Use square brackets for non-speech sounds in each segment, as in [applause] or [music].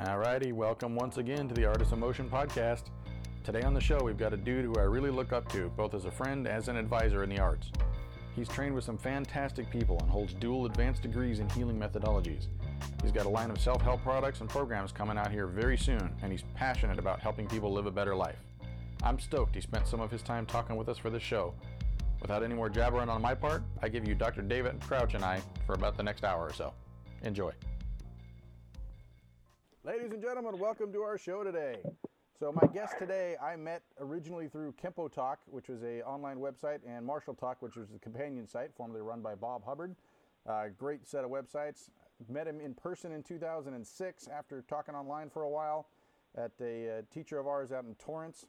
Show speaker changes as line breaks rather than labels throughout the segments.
Alrighty, welcome once again to the Artist of Motion podcast. Today on the show, we've got a dude who I really look up to, both as a friend as an advisor in the arts. He's trained with some fantastic people and holds dual advanced degrees in healing methodologies. He's got a line of self help products and programs coming out here very soon, and he's passionate about helping people live a better life. I'm stoked he spent some of his time talking with us for this show. Without any more jabbering on my part, I give you Dr. David Crouch and I for about the next hour or so. Enjoy. Ladies and gentlemen, welcome to our show today. So my guest today, I met originally through Kempo Talk, which was a online website, and Martial Talk, which was a companion site formerly run by Bob Hubbard. Uh, great set of websites. Met him in person in 2006 after talking online for a while at a uh, teacher of ours out in Torrance.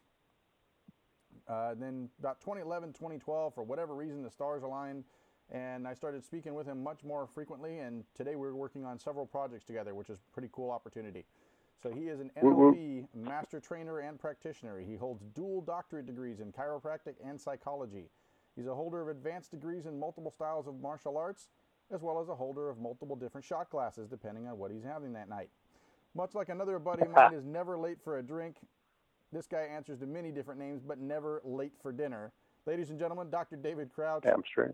Uh, then about 2011, 2012, for whatever reason, the stars aligned, and I started speaking with him much more frequently. And today we're working on several projects together, which is a pretty cool opportunity. So he is an mm-hmm. NLP master trainer and practitioner. He holds dual doctorate degrees in chiropractic and psychology. He's a holder of advanced degrees in multiple styles of martial arts, as well as a holder of multiple different shot glasses, depending on what he's having that night. Much like another buddy of mine [laughs] is never late for a drink, this guy answers to many different names, but never late for dinner. Ladies and gentlemen, Dr. David Crouch.
I'm straight.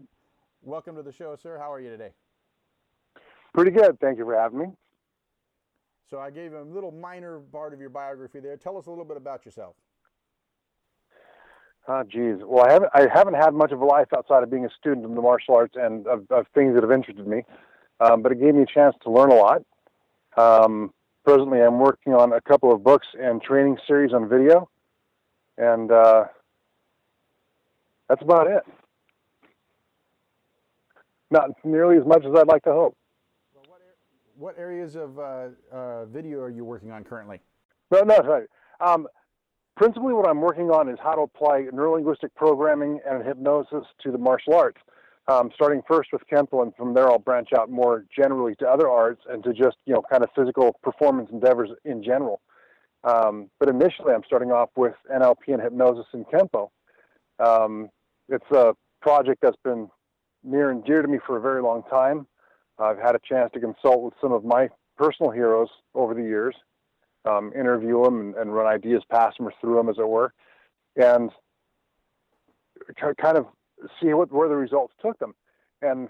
Welcome to the show, sir. How are you today?
Pretty good. Thank you for having me.
So I gave him a little minor part of your biography there. Tell us a little bit about yourself.
Oh, geez. Well, I haven't I haven't had much of a life outside of being a student of the martial arts and of, of things that have interested me, um, but it gave me a chance to learn a lot. Um, presently, I'm working on a couple of books and training series on video, and uh, that's about it. Not nearly as much as I'd like to hope.
What areas of uh, uh, video are you working on currently?
No, no, sorry. Um, principally, what I'm working on is how to apply neurolinguistic programming and hypnosis to the martial arts. Um, starting first with Kempo, and from there I'll branch out more generally to other arts and to just you know kind of physical performance endeavors in general. Um, but initially, I'm starting off with NLP and hypnosis in Kempo. Um, it's a project that's been near and dear to me for a very long time. I've had a chance to consult with some of my personal heroes over the years, um, interview them and, and, run ideas past them or through them, as it were, and kind of see what where the results took them. And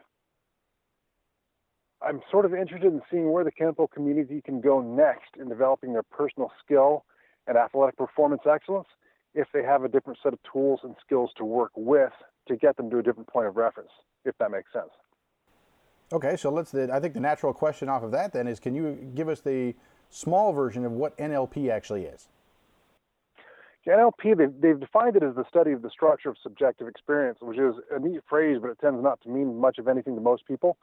I'm sort of interested in seeing where the Kempo community can go next in developing their personal skill and athletic performance excellence if they have a different set of tools and skills to work with to get them to a different point of reference, if that makes sense.
Okay, so let's. I think the natural question off of that then is, can you give us the small version of what NLP actually is?
NLP, they've, they've defined it as the study of the structure of subjective experience, which is a neat phrase, but it tends not to mean much of anything to most people.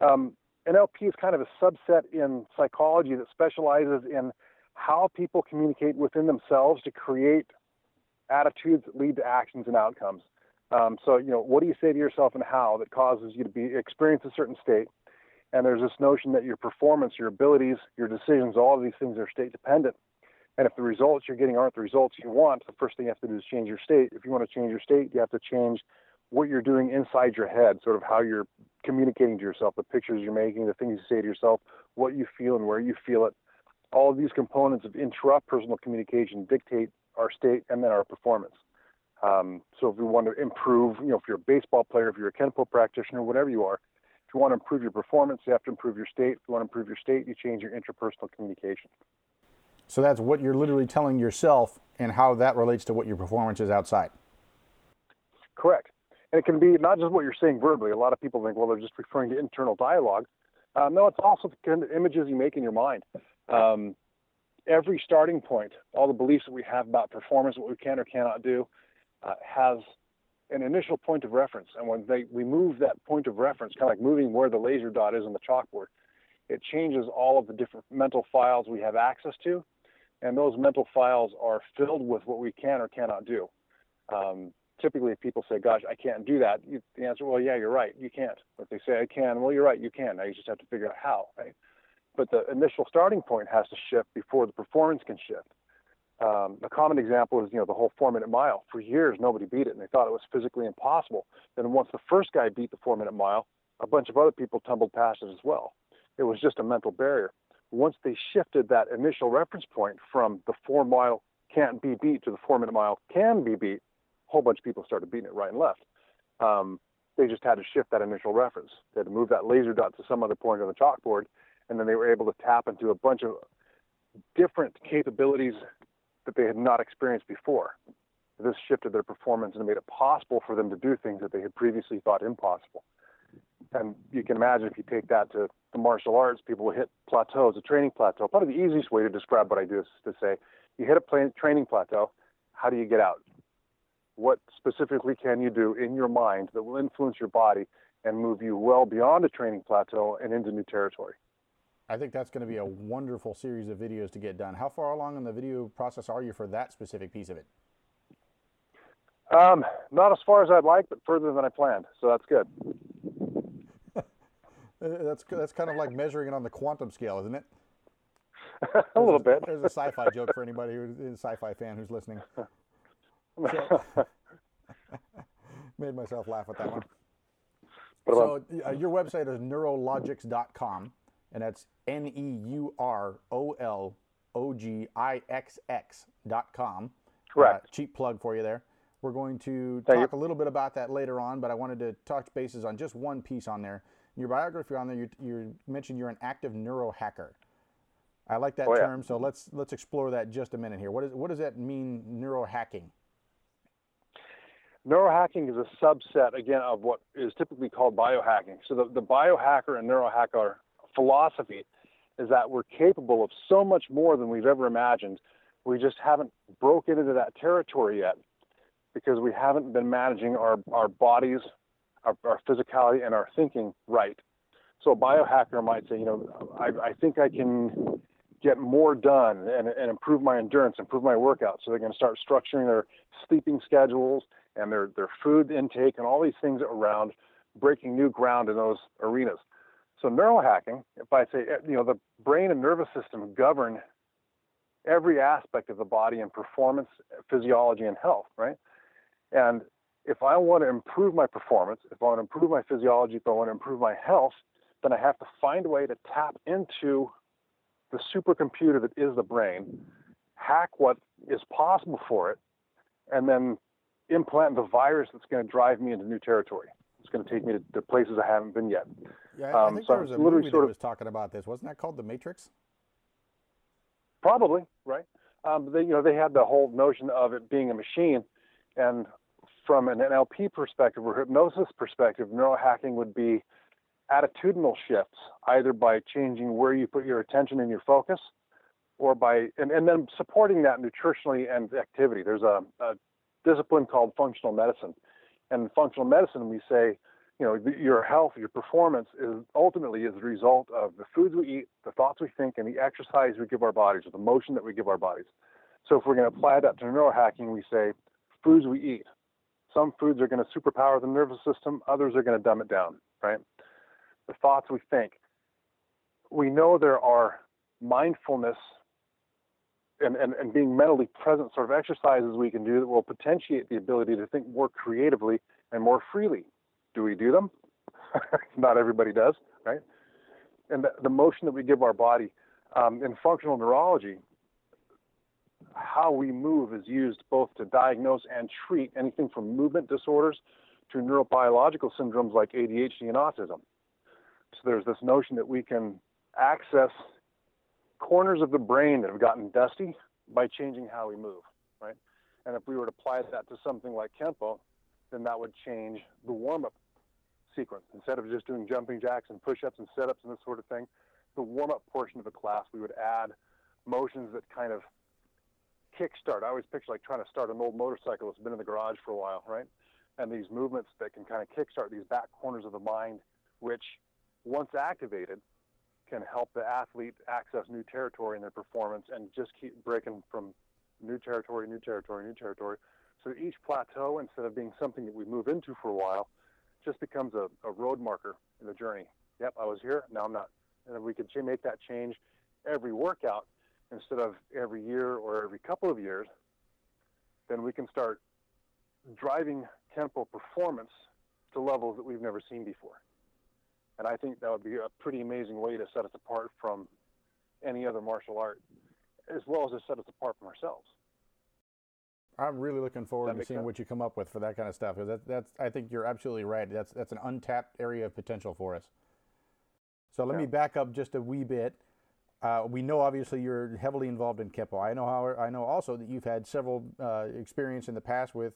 Um, NLP is kind of a subset in psychology that specializes in how people communicate within themselves to create attitudes that lead to actions and outcomes. Um, so, you know, what do you say to yourself and how that causes you to be experience a certain state? And there's this notion that your performance, your abilities, your decisions, all of these things are state dependent. And if the results you're getting aren't the results you want, the first thing you have to do is change your state. If you want to change your state, you have to change what you're doing inside your head, sort of how you're communicating to yourself, the pictures you're making, the things you say to yourself, what you feel and where you feel it. All of these components of intrapersonal communication dictate our state and then our performance. Um, so if you want to improve, you know, if you're a baseball player, if you're a Kempo practitioner, whatever you are, if you want to improve your performance, you have to improve your state. If you want to improve your state, you change your interpersonal communication.
So that's what you're literally telling yourself and how that relates to what your performance is outside.
Correct. And it can be not just what you're saying verbally. A lot of people think, well, they're just referring to internal dialogue. Uh, no, it's also the kind of images you make in your mind. Um, every starting point, all the beliefs that we have about performance, what we can or cannot do, uh, has an initial point of reference. And when they, we move that point of reference, kind of like moving where the laser dot is on the chalkboard, it changes all of the different mental files we have access to. And those mental files are filled with what we can or cannot do. Um, typically, if people say, Gosh, I can't do that, you, the answer, Well, yeah, you're right, you can't. If they say, I can, well, you're right, you can. Now you just have to figure out how, right? But the initial starting point has to shift before the performance can shift. Um, a common example is, you know, the whole four-minute mile. For years, nobody beat it, and they thought it was physically impossible. Then once the first guy beat the four-minute mile, a bunch of other people tumbled past it as well. It was just a mental barrier. once they shifted that initial reference point from the four mile can't be beat to the four minute mile can be beat, a whole bunch of people started beating it right and left. Um, they just had to shift that initial reference. They had to move that laser dot to some other point on the chalkboard, and then they were able to tap into a bunch of different capabilities that they had not experienced before. This shifted their performance and made it possible for them to do things that they had previously thought impossible. And you can imagine if you take that to the martial arts, people hit plateaus, a training plateau. Probably the easiest way to describe what I do is to say, you hit a training plateau, how do you get out? What specifically can you do in your mind that will influence your body and move you well beyond a training plateau and into new territory?
I think that's going to be a wonderful series of videos to get done. How far along in the video process are you for that specific piece of it?
Um, not as far as I'd like, but further than I planned. So that's good. [laughs]
that's that's kind of like measuring it on the quantum scale, isn't it? [laughs]
a little bit.
There's a sci-fi joke for anybody who's a sci-fi fan who's listening. [laughs] So, made myself laugh at that one. So uh, your website is neurologix.com, and that's N-E-U-R-O-L-O-G-I-X-X.com.
Correct.
Uh, cheap plug for you there. We're going to talk a little bit about that later on, but I wanted to touch bases on just one piece on there. In your biography on there, you, you mentioned you're an active neuro hacker. I like that
oh,
term,
yeah.
so let's let's explore that just a minute here. What is what does that mean, neuro hacking?
Neurohacking is a subset again of what is typically called biohacking. So the, the biohacker and neurohacker philosophy is that we're capable of so much more than we've ever imagined. We just haven't broken into that territory yet because we haven't been managing our, our bodies, our, our physicality, and our thinking right. So a biohacker might say, you know, I, I think I can get more done and, and improve my endurance, improve my workout. So they're going to start structuring their sleeping schedules and their, their food intake and all these things around breaking new ground in those arenas. So neurohacking, if I say, eh, you know, the brain and nervous system govern every aspect of the body and performance, eh, physiology, and health, right? And if I want to improve my performance, if I want to improve my physiology, if I want to improve my health, then I have to find a way to tap into the supercomputer that is the brain, hack what is possible for it, and then implant the virus that's going to drive me into new territory. It's going to take me to, to places I haven't been yet.
Yeah, I um, think so there was a movie that of, was talking about this. Wasn't that called The Matrix?
Probably, right? Um, they, you know, they had the whole notion of it being a machine, and from an NLP perspective or hypnosis perspective, neurohacking would be attitudinal shifts, either by changing where you put your attention and your focus, or by and, and then supporting that nutritionally and activity. There's a, a discipline called functional medicine, and in functional medicine we say, you know, your health, your performance is ultimately is the result of the foods we eat, the thoughts we think, and the exercise we give our bodies, or the motion that we give our bodies. So if we're going to apply that to neurohacking, we say foods we eat. Some foods are going to superpower the nervous system, others are going to dumb it down, right? The thoughts we think. We know there are mindfulness and, and, and being mentally present sort of exercises we can do that will potentiate the ability to think more creatively and more freely. Do we do them? [laughs] Not everybody does, right? And the, the, motion that we give our body um, in functional neurology, how we move is used both to diagnose and treat anything from movement disorders to neurobiological syndromes like ADHD and autism. So there's this notion that we can access corners of the brain that have gotten dusty by changing how we move, right? And if we were to apply that to something like Kempo, then that would change the warm-up sequence. Instead of just doing jumping jacks and push-ups and sit-ups and this sort of thing, the warm-up portion of the class, we would add motions that kind of kickstart. I always picture like trying to start an old motorcycle that's been in the garage for a while, right? And these movements that can kind of kickstart these back corners of the mind, which once activated, can help the athlete access new territory in their performance and just keep breaking from new territory, new territory, new territory. So each plateau, instead of being something that we move into for a while, just becomes a, a road marker in the journey. Yep, I was here, now I'm not. And if we could make that change every workout instead of every year or every couple of years, then we can start driving Kempo performance to levels that we've never seen before. And I think that would be a pretty amazing way to set us apart from any other martial art, as well as to set us apart from ourselves.
I'm really looking forward to seeing sense? what you come up with for that kind of stuff because that, that's I think you're absolutely right. That's that's an untapped area of potential for us. So let yeah. me back up just a wee bit. Uh, we know obviously you're heavily involved in Kempo. I know how I know also that you've had several uh, experience in the past with,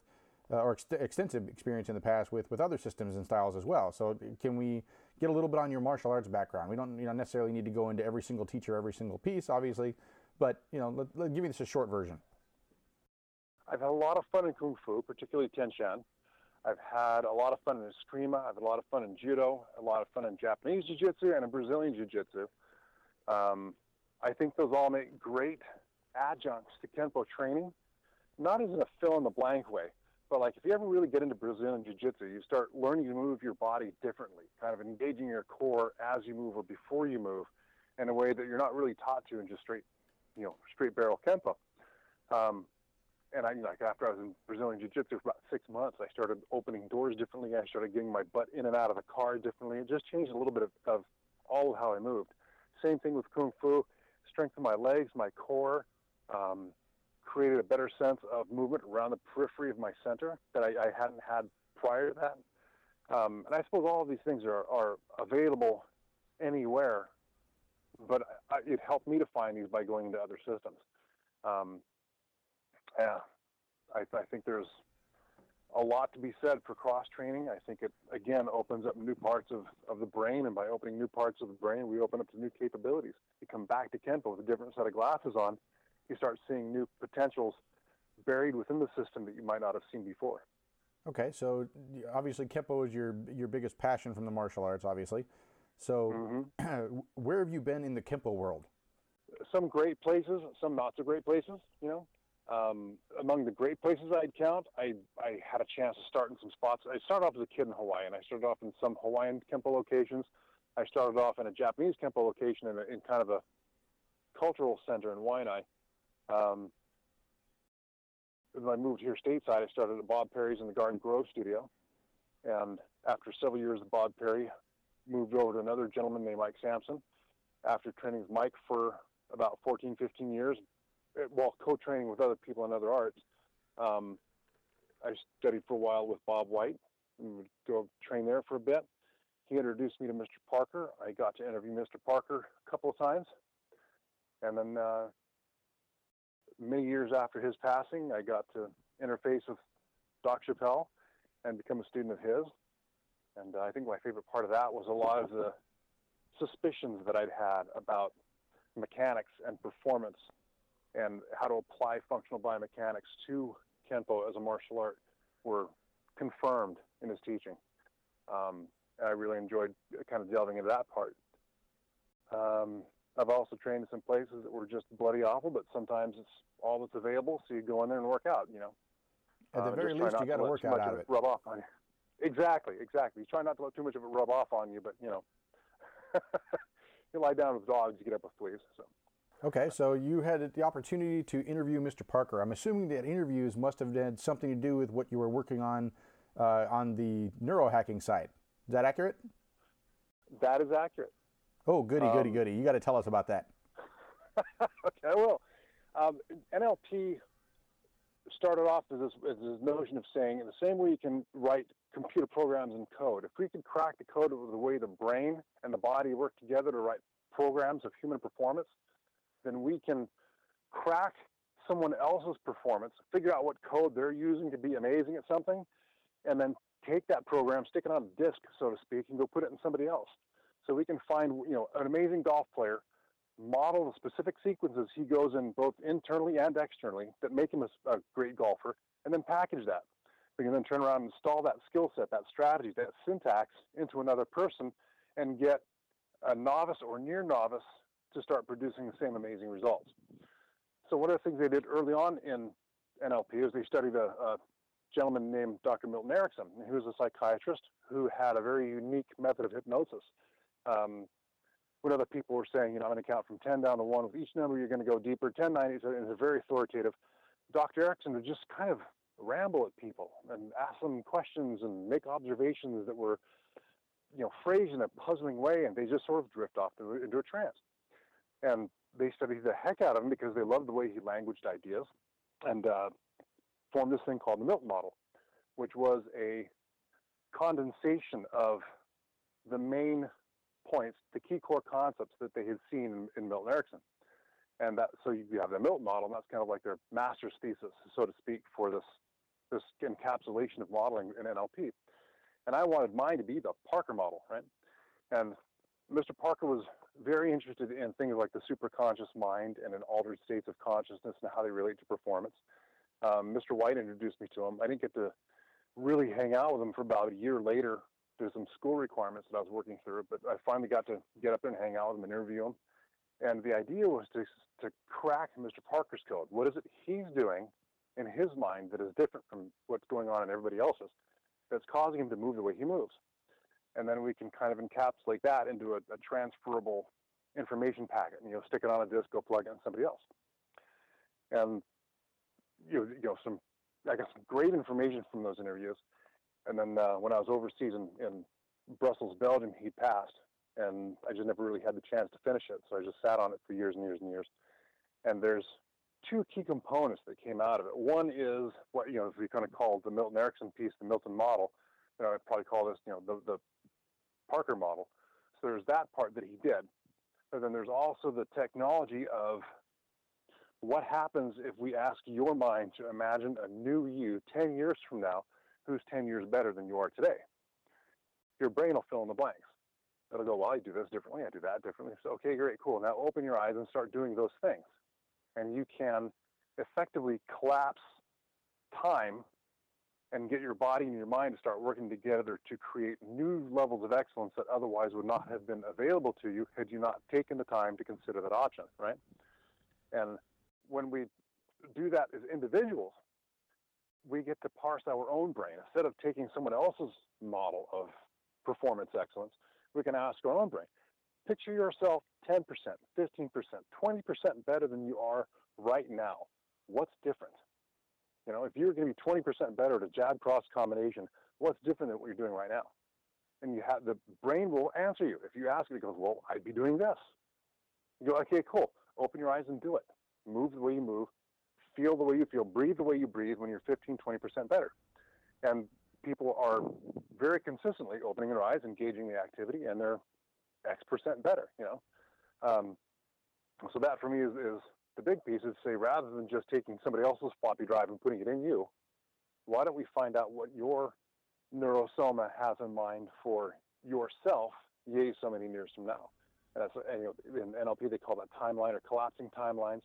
uh, or ex- extensive experience in the past with with other systems and styles as well. So can we get a little bit on your martial arts background? We don't you know necessarily need to go into every single teacher, every single piece, obviously, but you know let, let give me this a short version.
I've had a lot of fun in Kung Fu, particularly Tien Shan. I've had a lot of fun in Eskrima. I've had a lot of fun in Judo, a lot of fun in Japanese Jiu Jitsu, and in Brazilian Jiu Jitsu. Um, I think those all make great adjuncts to Kenpo training, not as in a fill in the blank way, but like if you ever really get into Brazilian Jiu Jitsu, you start learning to move your body differently, kind of engaging your core as you move or before you move in a way that you're not really taught to in just straight, you know, straight barrel Kenpo. Um, and I like after I was in Brazilian Jiu Jitsu for about six months, I started opening doors differently. I started getting my butt in and out of the car differently. It just changed a little bit of, of all of how I moved. Same thing with Kung Fu, strengthened my legs, my core, um, created a better sense of movement around the periphery of my center that I, I hadn't had prior to that. Um, and I suppose all of these things are, are available anywhere, but I, it helped me to find these by going into other systems. Um, yeah, I, I think there's a lot to be said for cross training. I think it again opens up new parts of, of the brain, and by opening new parts of the brain, we open up to new capabilities. You come back to Kenpo with a different set of glasses on, you start seeing new potentials buried within the system that you might not have seen before.
Okay, so obviously Kenpo is your your biggest passion from the martial arts, obviously. So mm-hmm. [clears throat] where have you been in the Kempo world?
Some great places, some not so great places. You know, um, among the great places I'd count, I, I had a chance to start in some spots. I started off as a kid in Hawaii, and I started off in some Hawaiian Kempo locations. I started off in a Japanese Kempo location in, a, in kind of a cultural center in Waianae. Um, when I moved here stateside, I started at Bob Perry's in the Garden Grove studio. And after several years of Bob Perry, moved over to another gentleman named Mike Sampson. After training with Mike for about 14, 15 years, while co-training with other people in other arts, um, I studied for a while with Bob White and would go train there for a bit. He introduced me to Mr. Parker. I got to interview Mr. Parker a couple of times. And then uh, many years after his passing, I got to interface with Doc Chappelle and become a student of his. And uh, I think my favorite part of that was a lot of the suspicions that I'd had about mechanics and performance and how to apply functional biomechanics to Kenpo as a martial art were confirmed in his teaching. Um, I really enjoyed kind of delving into that part. Um, I've also trained in some places that were just bloody awful, but sometimes it's all that's available, so you go in there and work out. You know,
at the uh, very least, you got to work out of it.
Rub off on you. Exactly, exactly. You try not to let too much of it rub off on you, but you know, [laughs] you lie down with dogs, you get up with fleas. So.
Okay, so you had the opportunity to interview Mr. Parker. I'm assuming that interviews must have had something to do with what you were working on uh, on the neurohacking side. Is that accurate?
That is accurate.
Oh, goody, um, goody, goody. You got to tell us about that. [laughs]
okay, well, um, NLP started off as this, as this, notion of saying, in the same way you can write computer programs in code, if we could crack the code of the way the brain and the body work together to write programs of human performance, then we can crack someone else's performance, figure out what code they're using to be amazing at something, and then take that program, stick it on a disk, so to speak, and go put it in somebody else. So we can find, you know, an amazing golf player, model the specific sequences he goes in both internally and externally that make him a, a great golfer, and then package that. We can then turn around and install that skill set, that strategy, that syntax into another person and get a novice or near novice to start producing the same amazing results. So one of the things they did early on in NLP is they studied a, a gentleman named Dr. Milton Erickson. He was a psychiatrist who had a very unique method of hypnosis. Um, when other people were saying, you know, I'm going to count from 10 down to 1, with each number you're going to go deeper, 10, 9, is very authoritative. Dr. Erickson would just kind of ramble at people and ask them questions and make observations that were, you know, phrased in a puzzling way, and they just sort of drift off into, into a trance. And they studied the heck out of him because they loved the way he languaged ideas and uh, formed this thing called the Milton model, which was a condensation of the main points, the key core concepts that they had seen in, Milton Erickson. And that, so you have the Milton model, and that's kind of like their master's thesis, so to speak, for this this encapsulation of modeling in NLP. And I wanted mine to be the Parker model, right? And Mr. Parker was very interested in things like the superconscious mind and in altered states of consciousness and how they relate to performance. Um, Mr. White introduced me to him. I didn't get to really hang out with him for about a year later. There's some school requirements that I was working through, but I finally got to get up there and hang out with him and interview him. And the idea was to to crack Mr. Parker's code. What is it he's doing in his mind that is different from what's going on in everybody else's that's causing him to move the way he moves? And then we can kind of encapsulate that into a, a transferable information packet. And, you know, stick it on a disk, go plug it in somebody else. And you know, you know some I got some great information from those interviews. And then uh, when I was overseas in, in Brussels, Belgium, he passed, and I just never really had the chance to finish it. So I just sat on it for years and years and years. And there's two key components that came out of it. One is what you know, if we kind of call the Milton Erickson piece, the Milton model. You know, I'd probably call this, you know, the the Parker model. So there's that part that he did, but then there's also the technology of what happens if we ask your mind to imagine a new you 10 years from now who's 10 years better than you are today? Your brain will fill in the blanks. It'll go, well, I do this differently, I do that differently. So, okay, great, cool. Now open your eyes and start doing those things. And you can effectively collapse time and get your body and your mind to start working together to create new levels of excellence that otherwise would not have been available to you had you not taken the time to consider that option, right? And when we do that as individuals, we get to parse our own brain. Instead of taking someone else's model of performance excellence, we can ask our own brain. Picture yourself 10%, 15%, 20% better than you are right now. What's different? You know, if you're going to be 20% better at a jab cross combination, what's different than what you're doing right now? And you have the brain will answer you. If you ask it, it goes, Well, I'd be doing this. You go, okay, cool. Open your eyes and do it move the way you move, feel the way you feel, breathe the way you breathe when you're 15, 20% better. And people are very consistently opening their eyes, engaging the activity, and they're X percent better, you know. Um, so that for me is, is the big piece is say rather than just taking somebody else's floppy drive and putting it in you, why don't we find out what your neurosoma has in mind for yourself, yay, so many years from now. And that's and, you know, in NLP they call that timeline or collapsing timelines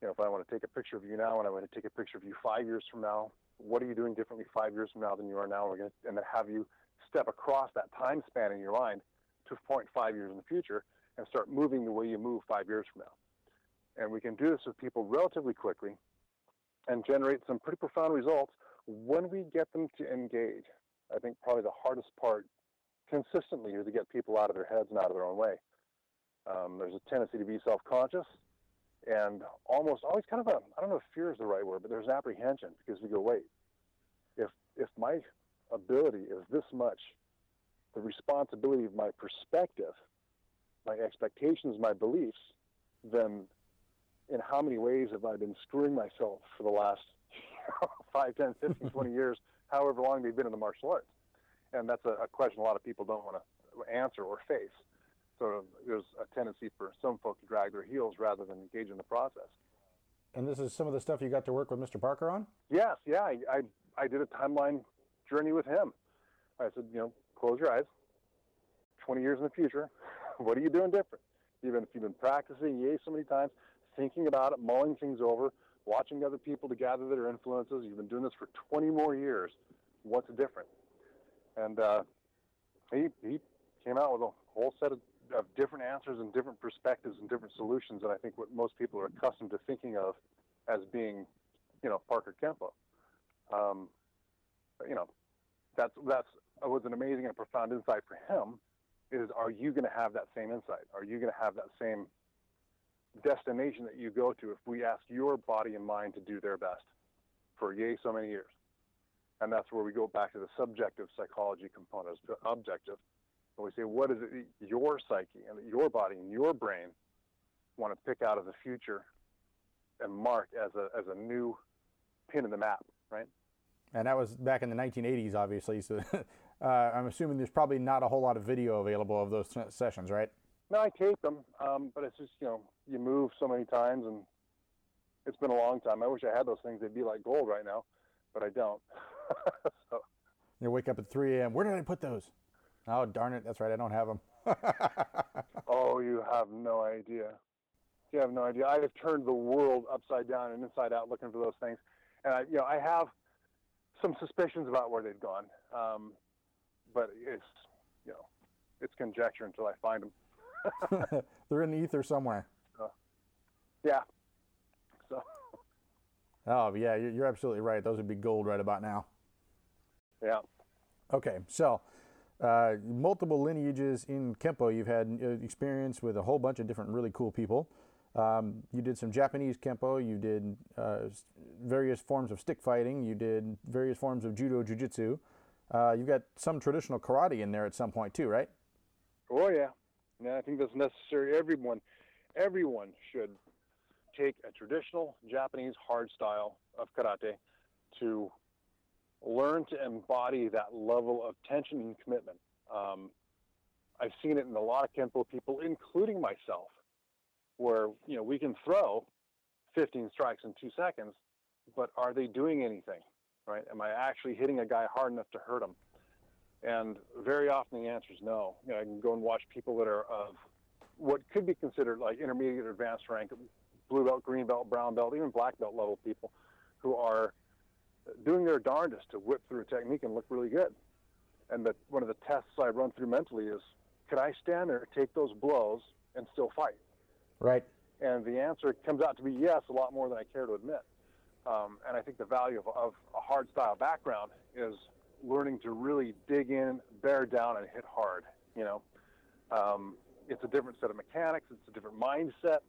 you know, if I want to take a picture of you now and I want to take a picture of you five years from now, what are you doing differently five years from now than you are now? We're going to, and then have you step across that time span in your mind to point five years in the future and start moving the way you move five years from now. And we can do this with people relatively quickly and generate some pretty profound results when we get them to engage. I think probably the hardest part consistently is to get people out of their heads and out of their own way. Um, there's a tendency to be self-conscious and almost always kind of a I don't know if fear is the right word, but there's apprehension because we go, wait, if if my ability is this much, the responsibility of my perspective, my expectations, my beliefs, then in how many ways have I been screwing myself for the last [laughs] 5, 10, 15, [laughs] 20 years, however long they've been in the martial arts? And that's a, a question a lot of people don't want to answer or face sort of there's a tendency for some folk to drag their heels rather than engage in the process.
And this is some of the stuff you got to work with Mr. Parker on?
Yes, yeah. I, I, I did a timeline journey with him. I said, you know, close your eyes. 20 years in the future, [laughs] what are you doing different? Even if you've been practicing yay so many times, thinking about it, mulling things over, watching other people to gather their influences, you've been doing this for 20 more years. What's different? And uh, he, he came out with a whole set of of different answers and different perspectives and different solutions than I think what most people are accustomed to thinking of as being, you know, Parker Kempo. Um, you know, that's that's was an amazing and profound insight for him. Is are you going to have that same insight? Are you going to have that same destination that you go to if we ask your body and mind to do their best for yay so many years? And that's where we go back to the subjective psychology component, objective and we say, what is it, your psyche and your body and your brain want to pick out of the future and mark as a as a new pin in the map, right?
And that was back in the 1980s, obviously. So [laughs] uh, I'm assuming there's probably not a whole lot of video available of those sessions, right?
No, I tape them, um, but it's just you know you move so many times, and it's been a long time. I wish I had those things; they'd be like gold right now, but I don't. [laughs] so.
You wake up at 3 a.m. Where did I put those? Oh darn it! That's right, I don't have them. [laughs]
oh, you have no idea. You have no idea. I have turned the world upside down and inside out looking for those things, and I, you know, I have some suspicions about where they've gone, um, but it's, you know, it's conjecture until I find them. [laughs]
They're in the ether somewhere.
yeah. So.
Oh yeah, you're absolutely right. Those would be gold right about now.
Yeah.
Okay, so uh, multiple lineages in Kempo. You've had uh, experience with a whole bunch of different really cool people. Um, you did some Japanese Kempo. You did uh, various forms of stick fighting. You did various forms of judo, jujitsu. Uh, you've got some traditional karate in there at some point too, right?
Oh yeah, yeah. I think that's necessary. Everyone, everyone should take a traditional Japanese hard style of karate to learn to embody that level of tension and commitment. Um, I've seen it in a lot of Kempo people, including myself, where you know we can throw 15 strikes in two seconds, but are they doing anything? Right? Am I actually hitting a guy hard enough to hurt him? And very often the answer is no. You know, I can go and watch people that are of what could be considered like intermediate advanced rank, blue belt, green belt, brown belt, even black belt level people who are doing their darndest to whip through a technique and look really good. And that one of the tests I run through mentally is, could I stand there, take those blows, and still fight?
Right.
And the answer comes out to be yes, a lot more than I care to admit. Um, and I think the value of, of a hard style background is learning to really dig in, bear down, and hit hard. You know, um, it's a different set of mechanics, it's a different mindset.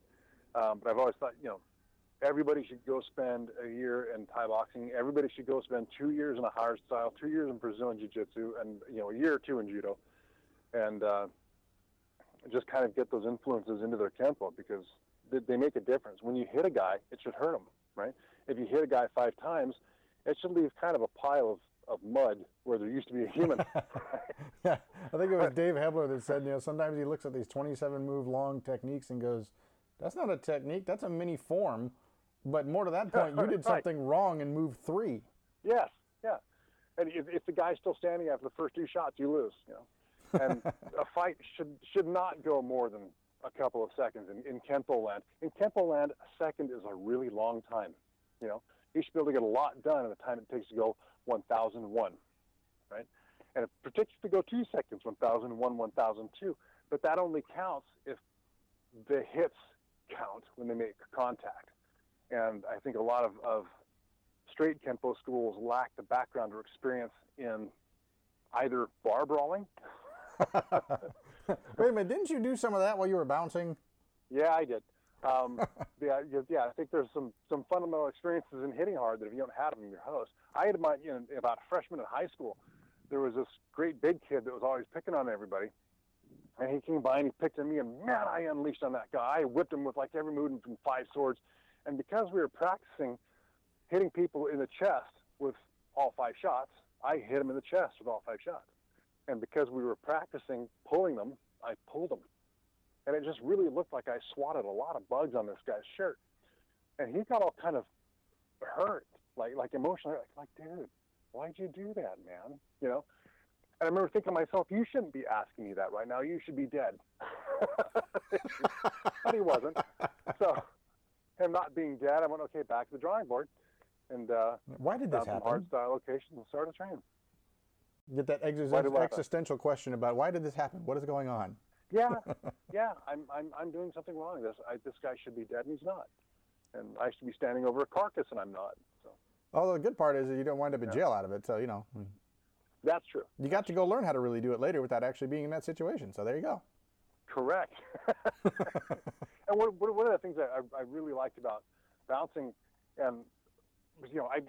Um, but I've always thought, you know, everybody should go spend a year in Thai boxing. Everybody should go spend two years in a hard style, two years in Brazilian Jiu-Jitsu, and you know a year or two in judo, and uh, just kind of get those influences into their tempo because they, they make a difference. When you hit a guy, it should hurt him, right? If you hit a guy five times, it should leave kind of a pile of of mud where there used to be a human. [laughs]
yeah, I think it was Dave Hebler that said, you know, sometimes he looks at these 27 move long techniques and goes, that's not a technique, that's a mini form but more to that point, you did something right. wrong and moved three.
Yes, yeah. And if, if the guy's still standing after the first two shots, you lose. You know, and [laughs] a fight should should not go more than a couple of seconds in, in Kempo land. In Kempo land, a second is a really long time. You know, you should be able to get a lot done in the time it takes to go 1,001, right? And it particularly to go two seconds, 1,001, 1,002. But that only counts if the hits count when they make contact. And I think a lot of, of straight Kempo schools lack the background or experience in either bar brawling. [laughs]
Wait a minute, didn't you do some of that while you were bouncing?
Yeah, I did. Um, [laughs] yeah, yeah, I think there's some, some fundamental experiences in hitting hard that if you don't have them, you're host. I had my, you know, about a freshman in high school, there was this great big kid that was always picking on everybody. And he came by and he picked on me, and man, I unleashed on that guy. I whipped him with like every move from five swords. And because we were practicing hitting people in the chest with all five shots, I hit them in the chest with all five shots. And because we were practicing pulling them, I pulled them. And it just really looked like I swatted a lot of bugs on this guy's shirt. And he got all kind of hurt, like like emotionally, like, like dude, why'd you do that, man? You know? And I remember thinking to myself, you shouldn't be asking me that right now. You should be dead. [laughs] but he wasn't. So him not being dead, I went, okay, back to the drawing board. And uh,
why did this happen?
Hard style locations and started training.
Get that existential, existential question about why did this happen? What is going on?
Yeah, [laughs] yeah, I'm, I'm, I'm doing something wrong. This, I, this guy should be dead and he's not. And I should be standing over a carcass and I'm not. So.
Although the good part is that you don't wind up in yeah. jail out of it. So, you know.
That's true.
You got to go learn how to really do it later without actually being in that situation. So there you go.
Correct. [laughs] and one, one of the things that I, I really liked about bouncing, um, and you know, I,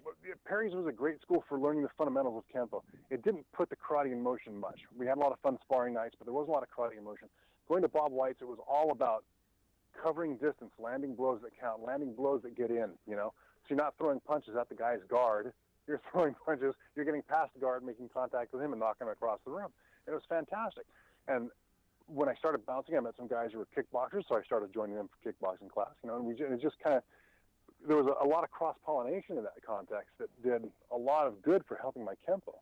Perry's was a great school for learning the fundamentals of Kempo. It didn't put the karate in motion much. We had a lot of fun sparring nights, but there wasn't a lot of karate in motion. Going to Bob White's, it was all about covering distance, landing blows that count, landing blows that get in. You know, so you're not throwing punches at the guy's guard. You're [laughs] throwing punches. You're getting past the guard, making contact with him, and knocking him across the room. And it was fantastic. And when I started bouncing, I met some guys who were kickboxers, so I started joining them for kickboxing class. You know, and we it just kind of there was a, a lot of cross pollination in that context that did a lot of good for helping my kempo.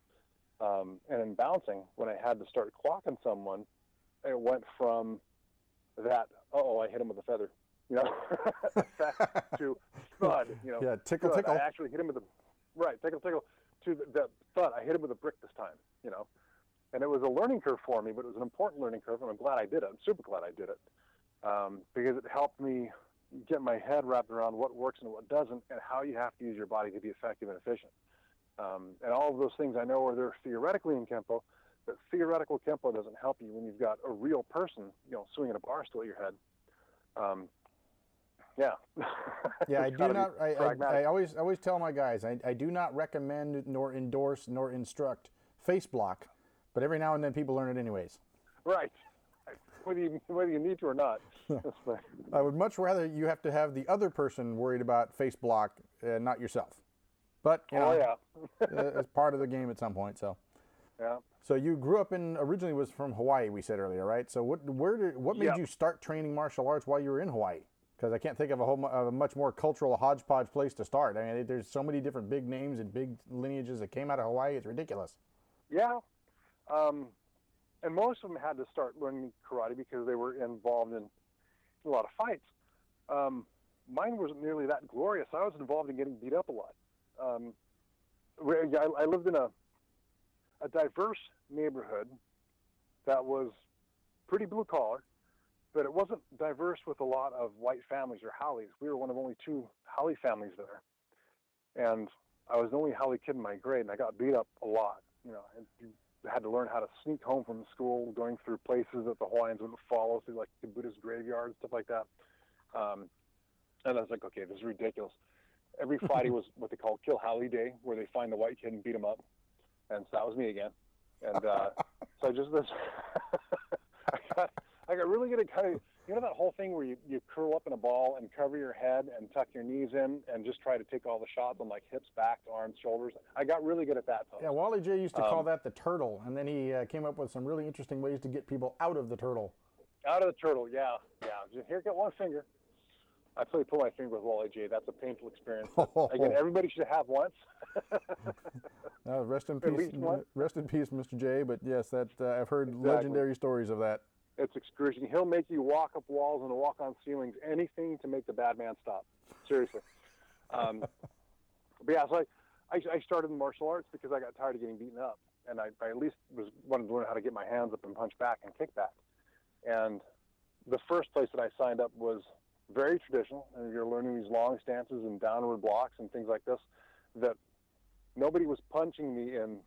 Um, and in bouncing, when I had to start clocking someone, it went from that, oh, I hit him with a feather, you know, [laughs] [laughs] to thud, you know.
Yeah, tickle,
thud.
tickle.
I actually hit him with a, right, tickle, tickle, to the, the thud. I hit him with a brick this time, you know. And it was a learning curve for me, but it was an important learning curve, and I'm glad I did it. I'm super glad I did it um, because it helped me get my head wrapped around what works and what doesn't, and how you have to use your body to be effective and efficient. Um, and all of those things I know are there theoretically in Kempo, but theoretical Kempo doesn't help you when you've got a real person, you know, swinging a bar stool at your head. Um, yeah. [laughs]
Yeah, I do not. I, I. I always always tell my guys I, I do not recommend nor endorse nor instruct face block, but every now and then people learn it anyways.
right. Whether you, whether you need to or not.
I would much rather you have to have the other person worried about face block, uh, not yourself. But you
oh yeah. [laughs]
uh, it's part of the game at some point. So,
yeah.
so you grew up in originally was from Hawaii. We said earlier, right? So what where did what made
Yep.
you start training martial arts while you were in Hawaii? Because I can't think of a whole of a much more cultural hodgepodge place to start. I mean, there's so many different big names and big lineages that came out of Hawaii. It's ridiculous.
Yeah. Um, and most of them had to start learning karate because they were involved in a lot of fights. Um, mine wasn't nearly that glorious. I was involved in getting beat up a lot. Um, where- yeah, I, I lived in a, a diverse neighborhood that was pretty blue collar, but it wasn't diverse with a lot of white families or haoles. We were one of only two haole families there. And I was the only haole kid in my grade, and I got beat up a lot. You know, and had to learn how to sneak home from school, going through places that the Hawaiians wouldn't follow, through like the Buddhist graveyards, stuff like that. Um, and I was like, okay, this is ridiculous. Every [laughs] Friday was what they call Kill Haole Day, where they find the white kid and beat him up. And so that was me again. And uh, [laughs] so I just this, [laughs] I got I got really good at kind of you know that whole thing where you, you curl up in a ball and cover your head and tuck your knees in and just try to take all the shots on like hips, back, arms, shoulders. I got really good at that. Folks.
Yeah, Wally Jay used to call
Um,
that the turtle, and then he uh, came up with some really interesting ways to get people out of the turtle.
Out of the turtle, yeah, yeah. Just here, get one finger. I play pull my finger with Wally Jay. That's a painful experience. [laughs] Again, everybody should have once. [laughs]
Uh, rest in peace, rest in peace, Mr. Jay. But yes, that uh, I've heard
Exactly.
legendary stories of that.
It's excruciating. He'll make you walk up walls and walk on ceilings, anything to make the bad man stop. Seriously. Um, [laughs] but yeah, so I, I, I started in martial arts because I got tired of getting beaten up, and I, I at least was wanted to learn how to get my hands up and punch back and kick back. And the first place that I signed up was very traditional, and you're learning these long stances and downward blocks and things like this. That nobody was punching me in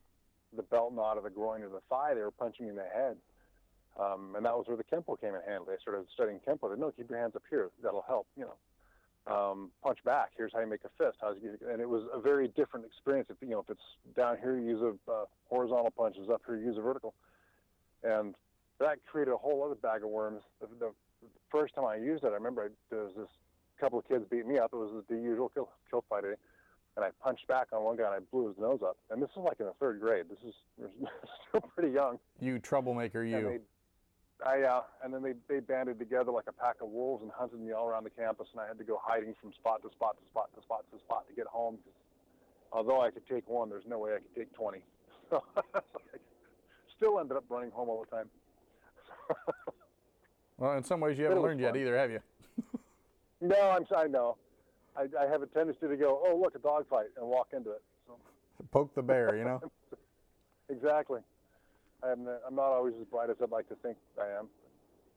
the belt knot or the groin or the thigh; they were punching me in the head. Um, and that was where the Kempo came in handy. I started studying Kempo. They no, keep your hands up here. That'll help. You know, um, punch back. Here's how you make a fist. How's you, and it was a very different experience. If you know, if it's down here, you use a uh, horizontal punch. Is up here, you use a vertical. And that created a whole other bag of worms. The, the first time I used it, I remember I, there was this couple of kids beating me up. It was the usual kill, kill fight. eh? And I punched back on one guy and I blew his nose up. And this is like in the third grade. This is [laughs] still pretty young.
You troublemaker, you.
I, uh, and then they, they banded together like a pack of wolves and hunted me all around the campus, and I had to go hiding from spot to spot to spot to spot to spot to get home. 'cause although I could take one, there's no way I could take 20. [laughs] So I still ended up running home all the time. [laughs]
Well, in some ways, you haven't learned yet either, have you? [laughs]
no, I'm I know. I, I have a tendency to go, oh look, a dog fight, and walk into it. So
Poke the bear, you know.
exactly. I'm I'm not always as bright as I'd like to think I am.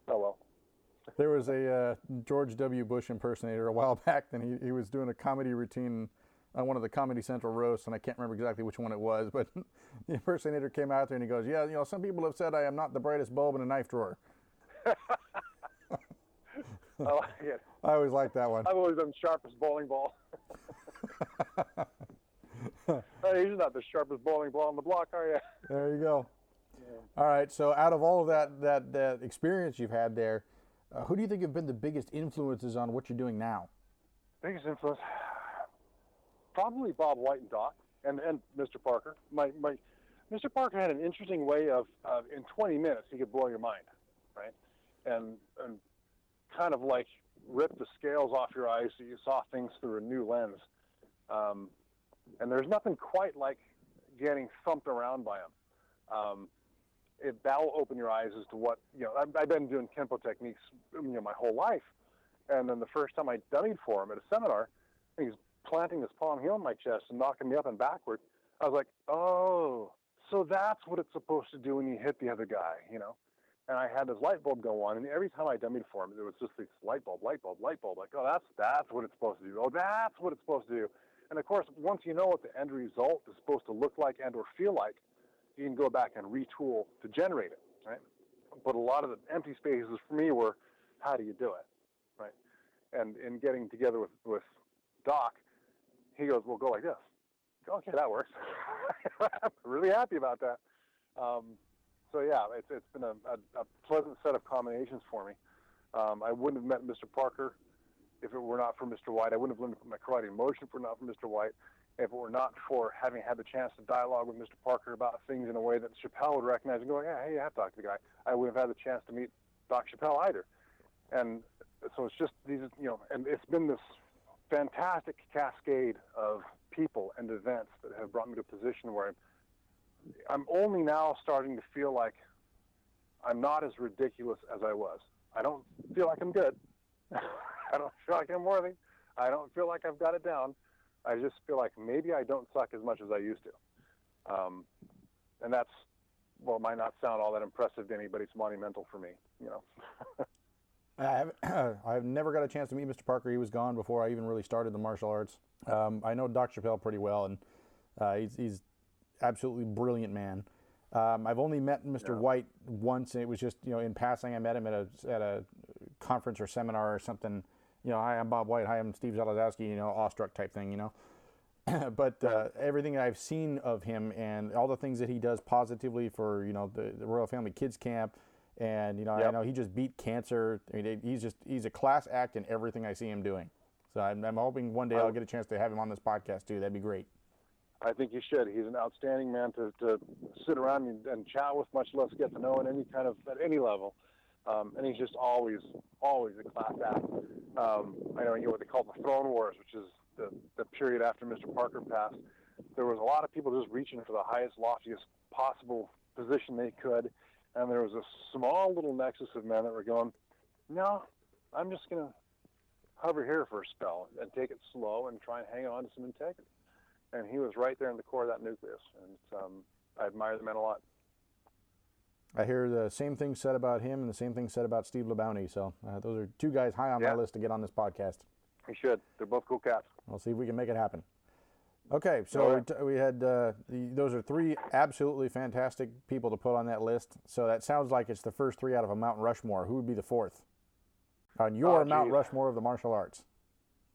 Oh well.
There was a uh, George W. Bush impersonator a while [laughs] back, and he, he was doing a comedy routine on one of the Comedy Central roasts, and I can't remember exactly which one it was, [laughs] but the impersonator came out there and he goes, "Yeah, you know, some people have said I am not the brightest bulb in a knife drawer." [laughs]
I like it.
I always like that one.
I've always been sharpest bowling ball. hey, you're not the sharpest bowling ball on the block, are you?
There you go. All right. So, out of all of that that that experience you've had there, Uh, who do you think have been the biggest influences on what you're doing now?
Biggest influence, probably Bob White and Doc, and and Mr. Parker. My my, Mr. Parker had an interesting way of, of in 20 minutes he could blow your mind, right? And and kind of like rip the scales off your eyes so you saw things through a new lens. Um, and there's nothing quite like getting thumped around by him. Um, it, that'll open your eyes as to what you know. I've, I've been doing Kempo techniques, you know, my whole life, and then the first time I dummied for him at a seminar, he's planting his palm heel on my chest and knocking me up and backward. I was like, oh, so that's what it's supposed to do when you hit the other guy, you know. And I had this light bulb go on, and every time I dummied for him, there was just this light bulb, light bulb, light bulb. Like, oh, that's that's what it's supposed to do. Oh, that's what it's supposed to do. And of course, once you know what the end result is supposed to look like and or feel like, you can go back and retool to generate it, right? But a lot of the empty spaces for me were, how do you do it, right? And in getting together with with Doc, he goes, "Well, go like this." Okay, that works. [laughs] I'm really happy about that. Um, so yeah, it's it's been a, a, a, pleasant set of combinations for me. Um, I wouldn't have met Mr. Parker if it were not for Mr. White. I wouldn't have learned my karate in motion if it were not for Mr. White. If it were not for having had the chance to dialogue with Mr. Parker about things in a way that Chapél would recognize and go, yeah, hey, I have to the guy. I wouldn't have had the chance to meet Doc Chapél either. And so it's just these, you know, and it's been this fantastic cascade of people and events that have brought me to a position where I'm only now starting to feel like I'm not as ridiculous as I was. I don't feel like I'm good. [laughs] I don't feel like I'm worthy. I don't feel like I've got it down. I just feel like maybe I don't suck as much as I used to. Um, and that's, well, it might not sound all that impressive to anybody. It's monumental for me, you know. [laughs]
I have, [clears throat] I've never got a chance to meet Mr. Parker. He was gone before I even really started the martial arts. Um, I know Dr. Chapél pretty well, and uh, he's, he's absolutely brilliant man. Um, I've only met Mr. Yeah. White once, and it was just you know in passing. I met him at a at a conference or seminar or something. You know, hi, I'm Bob White. Hi, I'm Steve Zalazowski. You know, awestruck type thing. You know, [clears throat] but uh, everything I've seen of him and all the things that he does positively for you know the, the Royal Family Kids Camp, and you know yep. I know he just beat cancer. I mean, he's just he's a class act in everything I see him doing. So I'm, I'm hoping one day I'll get a chance to have him on this podcast too. That'd be great.
I think you should. He's an outstanding man to, to sit around and, and chat with, much less get to know at any kind of at any level. Um, and he's just always, always a class act. Um, I know what they call the Throne Wars, which is the, the period after Mr. Parker passed. There was a lot of people just reaching for the highest, loftiest possible position they could, and there was a small little nexus of men that were going, "No, I'm just going to hover here for a spell and take it slow and try and hang on to some integrity." and he was right there in the core of that nucleus. And um, I admire the men a lot.
I hear the same thing said about him and the same thing said about Steve LaBounty. So uh, those are two guys high on yeah. my list to get on this podcast.
He should. They're both cool cats.
We'll see if we can make it happen. Okay, so right. we, we, had uh, the, those are three absolutely fantastic people to put on that list. So that sounds like it's the first three out of a Mount Rushmore. Who would be the fourth on your oh, Mount Rushmore of the martial arts?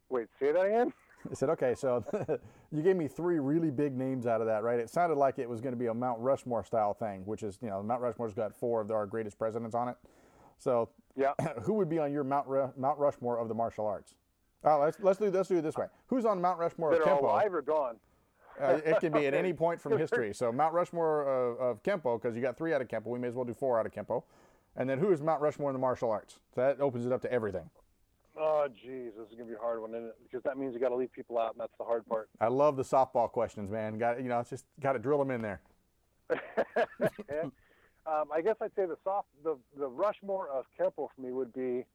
Wait, say that again. [laughs]
I said, okay, so [laughs] you gave me three really big names out of that, right? It sounded like it was going to be a Mount Rushmore style thing, which is, you know, Mount Rushmore's got four of our greatest presidents on it. So,
yeah, [coughs]
who would be on your Mount Ru- Mount Rushmore of the martial arts? Oh, let's let's do let's do it this way. Who's on Mount Rushmore
that
of Kempo?
alive or gone?
uh, it can be at any point from [laughs] history. So Mount Rushmore of, of Kempo, because you got three out of Kempo, we may as well do four out of Kempo. And then who is Mount Rushmore in the martial arts? So that opens it up to everything.
Oh, geez, this is gonna be a hard one, isn't it? Because that means you got to leave people out, and that's the hard part.
I love the softball questions, man. Got you know, it's just got to drill them in there. [laughs]
um, I guess I'd say the soft, the the Rushmore of Kempo for me would be.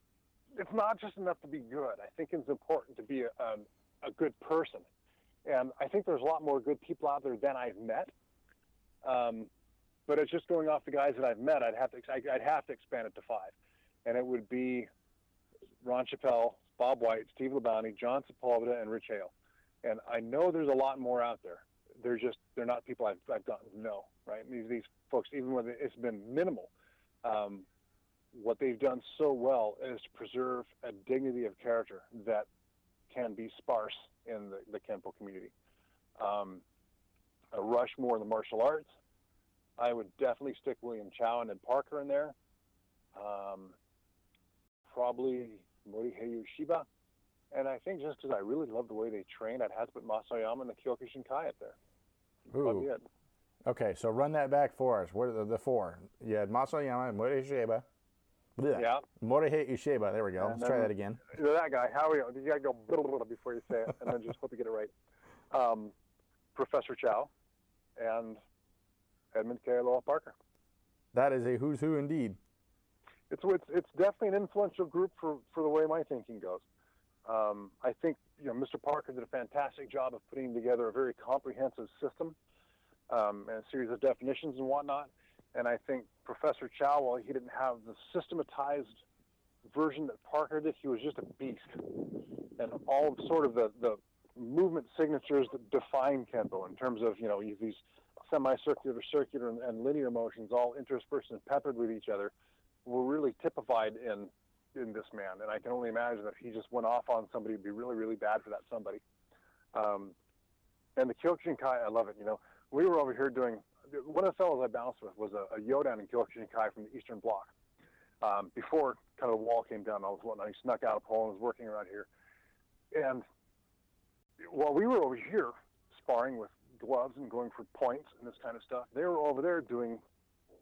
It's not just enough to be good. I think it's important to be a, a, a good person, and I think there's a lot more good people out there than I've met. Um, but it's just going off the guys that I've met. I'd have to I'd have to expand it to five, and it would be Ron Chapél, Bob White, Steve LaBounty, John Sepulveda, and Rich Hale. And I know there's a lot more out there. They're just they're not people I've, I've gotten to know, right? These these folks, even when it's been minimal, um, what they've done so well is to preserve a dignity of character that can be sparse in the, the Kempo community. Um, a Rushmore in the martial arts, I would definitely stick William Chow and Parker in there. Um, probably Morihei Ueshiba. And I think just because I really love the way they train, I'd have to put Mas Oyama and the Kyokushin Kai up there.
Ooh. Okay, so run that back for us. What are the, the four? You had Mas Oyama, and Morihei. Blech.
Yeah.
Morihei Ueshiba. There we go.
And
Let's try that again.
That guy, how are you? You gotta go before you say it, and then just hope you get it right. Um, Professor Chow and Edmund Kealoha Parker.
That is a who's who indeed.
It's it's it's definitely an influential group for for the way my thinking goes. Um, I think you know Mr. Parker did a fantastic job of putting together a very comprehensive system um, and a series of definitions and whatnot. And I think Professor Chow, while he didn't have the systematized version that Parker did, he was just a beast. And all of sort of the the movement signatures that define Kempo in terms of you know these semicircular, circular, and, and linear motions all interspersed and peppered with each other were really typified in in this man, and I can only imagine that if he just went off on somebody, it'd be really, really bad for that somebody. Um, and the Kyokushin Kai, I love it. You know, we were over here doing one of the fellows I bounced with was a, a Yodan in Kyokushin Kai from the Eastern Bloc. Um, before kind of the wall came down, I was whatnot. He snuck out of Poland, was working around here, and while we were over here sparring with gloves and going for points and this kind of stuff, they were over there doing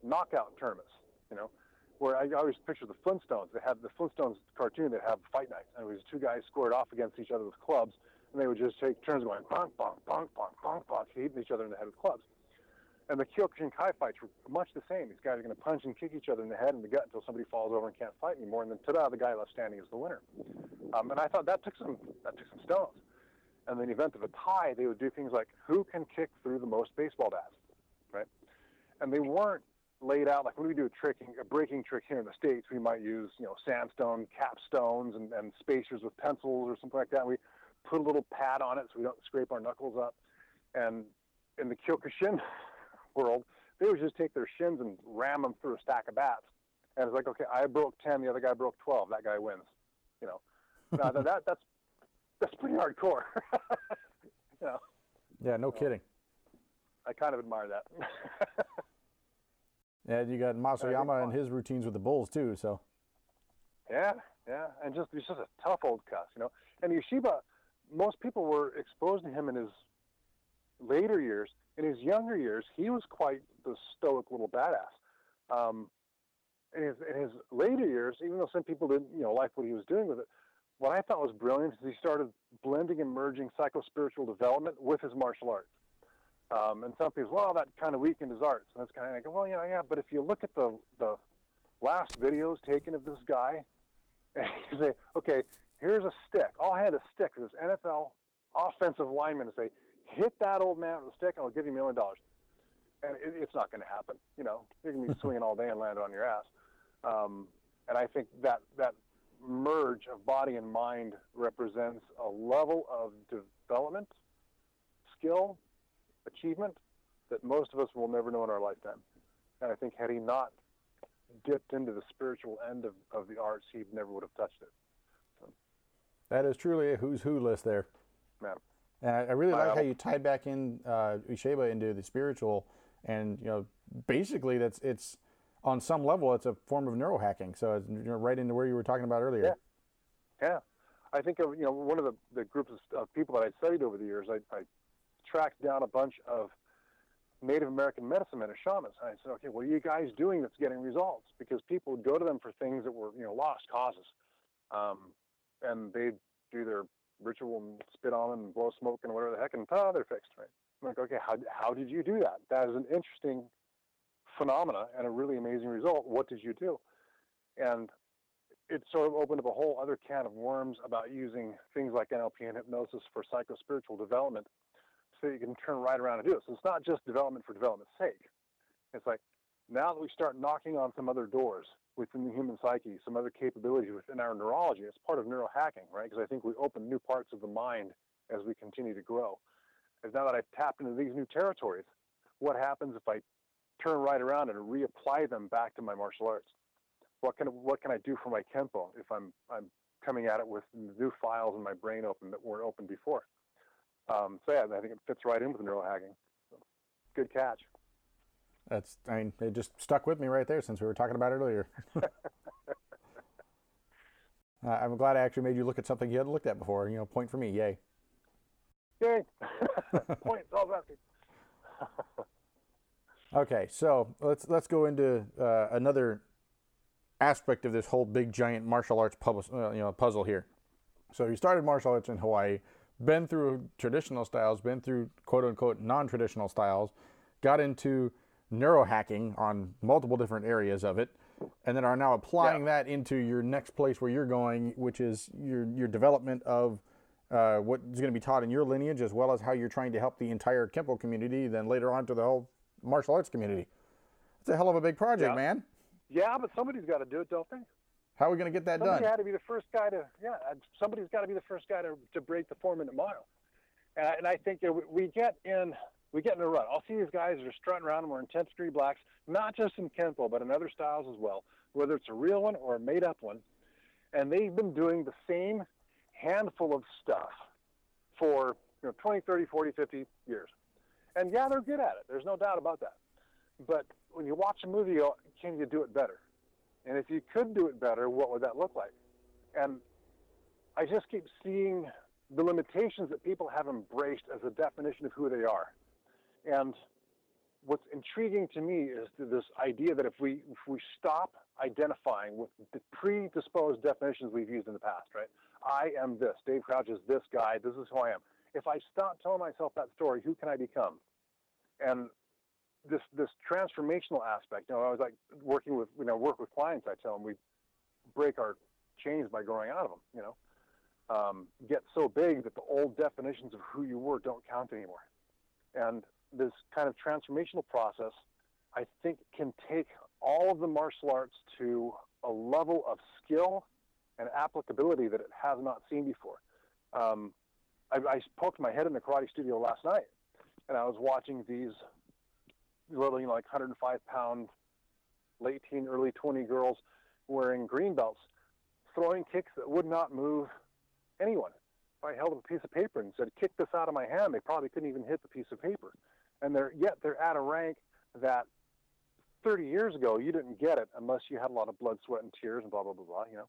knockout tournaments. You know, where I always picture the Flintstones. They have the Flintstones cartoon that have fight nights, and it was two guys squared off against each other with clubs, and they would just take turns going bonk, bonk, bonk, bonk, bonk, bonk, hitting each other in the head with clubs. And the Kyokushin Kai fights were much the same. These guys are going to punch and kick each other in the head and the gut until somebody falls over and can't fight anymore, and then ta-da, the guy left standing is the winner. Um, and I thought that took some that took some stones. And in the event of a tie, they would do things like who can kick through the most baseball bats, right? And they weren't laid out like when we do a tricking, a breaking trick here in the states, we might use you know sandstone capstones and, and spacers with pencils or something like that. We put a little pad on it so we don't scrape our knuckles up. And in the Kyokushin [laughs] world, they would just take their shins and ram them through a stack of bats. And it's like, okay, I broke ten, the other guy broke twelve, that guy wins. You know, [laughs] now that, that that's that's pretty hardcore. [laughs] you know,
Yeah, no kidding.
I kind of admire that.
Yeah, you got Mas Oyama and his routines with the Bulls too. So
Yeah, yeah, and just he's just a tough old cuss, you know. And Ueshiba, most people were exposed to him in his later years. In his younger years, he was quite the stoic little badass. Um, in his in his later years, even though some people didn't, you know, like what he was doing with it, what I thought was brilliant is he started blending and merging psycho-spiritual development with his martial arts. Um, and some people, well, that kind of weakened his arts. And that's kind of like, well, yeah, yeah, but if you look at the the last videos taken of this guy, [laughs] and you say, okay, here's a stick. I'll hand a stick to this NFL offensive lineman and say, hit that old man with a stick, and I'll give you a million dollars. And it, it's not going to happen. You know, you're going to be [laughs] swinging all day and land on your ass. Um, and I think that that merge of body and mind represents a level of development, skill, achievement that most of us will never know in our lifetime. And I think had he not dipped into the spiritual end of, of the arts, he never would have touched it.
that is truly a who's who list there.
Man.
And I, I really like how you tied back in uh, Ueshiba into the spiritual, and you know, basically that's it's on some level it's a form of neurohacking. So it's you know, right into where you were talking about earlier.
Yeah. Yeah. I think of, you know, one of the, the groups of, of people that I studied over the years, I, I tracked down a bunch of Native American medicine men or shamans. And I said, okay, what are you guys doing that's getting results? Because people would go to them for things that were, you know, lost causes. Um, and they'd do their ritual and spit on them and blow smoke and whatever the heck, and ta, they're fixed, right? I'm like, okay, how, how did you do that? That is an interesting phenomena and a really amazing result. What did you do? And it sort of opened up a whole other can of worms about using things like NLP and hypnosis for psychospiritual development you can turn right around and do it. So it's not just development for development's sake. It's like now that we start knocking on some other doors within the human psyche, some other capabilities within our neurology, it's part of neurohacking, right? Because I think we open new parts of the mind as we continue to grow. As now that I've tapped into these new territories, what happens if I turn right around and reapply them back to my martial arts? what can what can I do for my kempo if I'm I'm coming at it with new files in my brain open that weren't open before? Um, so yeah, I think it fits right in with neurohacking. So, good catch.
That's I mean it just stuck with me right there since we were talking about it earlier. [laughs] [laughs] Uh, I'm glad I actually made you look at something you hadn't looked at before. You know, point for me, yay.
Yay! [laughs] Points all about happy.
okay, so let's let's go into uh, another aspect of this whole big giant martial arts pub- uh, you know puzzle here. So you started martial arts in Hawaii, been through traditional styles, been through quote unquote non-traditional styles, got into neurohacking on multiple different areas of it, and then are now applying yeah. that into your next place where you're going, which is your your development of uh, what is going to be taught in your lineage, as well as how you're trying to help the entire Kempo community, then later on to the whole martial arts community. It's a hell of a big project,
yeah.
man.
Yeah, but somebody's got to do it, don't they?
How are we going to get that
Somebody
done?
had to be the first guy to, yeah, somebody's got to be the first guy to, to break the four minute mile. And I, and I think that we get in we get in a rut. I'll see these guys that are strutting around wearing 10th degree blacks, not just in Kempo, but in other styles as well, whether it's a real one or a made up one. And they've been doing the same handful of stuff for you know, 20, 30, 40, 50 years. And yeah, they're good at it. There's no doubt about that. But when you watch a movie, you can you do it better? And if you could do it better, what would that look like? And I just keep seeing the limitations that people have embraced as a definition of who they are. And what's intriguing to me is this idea that if we if we stop identifying with the predisposed definitions we've used in the past, right? I am this. Dave Crouch is this guy. This is who I am. If I stop telling myself that story, who can I become? And this this transformational aspect. You know, I was like working with you know work with clients. I tell them we break our chains by growing out of them. You know, um, get so big that the old definitions of who you were don't count anymore. And this kind of transformational process, I think, can take all of the martial arts to a level of skill and applicability that it has not seen before. Um, I, I, poked my head in the karate studio last night, and I was watching these little, you know, like 105 pound, late teen, early 20 girls wearing green belts, throwing kicks that would not move anyone. If I held up a piece of paper and said, "Kick this out of my hand," they probably couldn't even hit the piece of paper and they're yet they're at a rank that 30 years ago you didn't get it unless you had a lot of blood, sweat, and tears and blah blah blah blah. You know,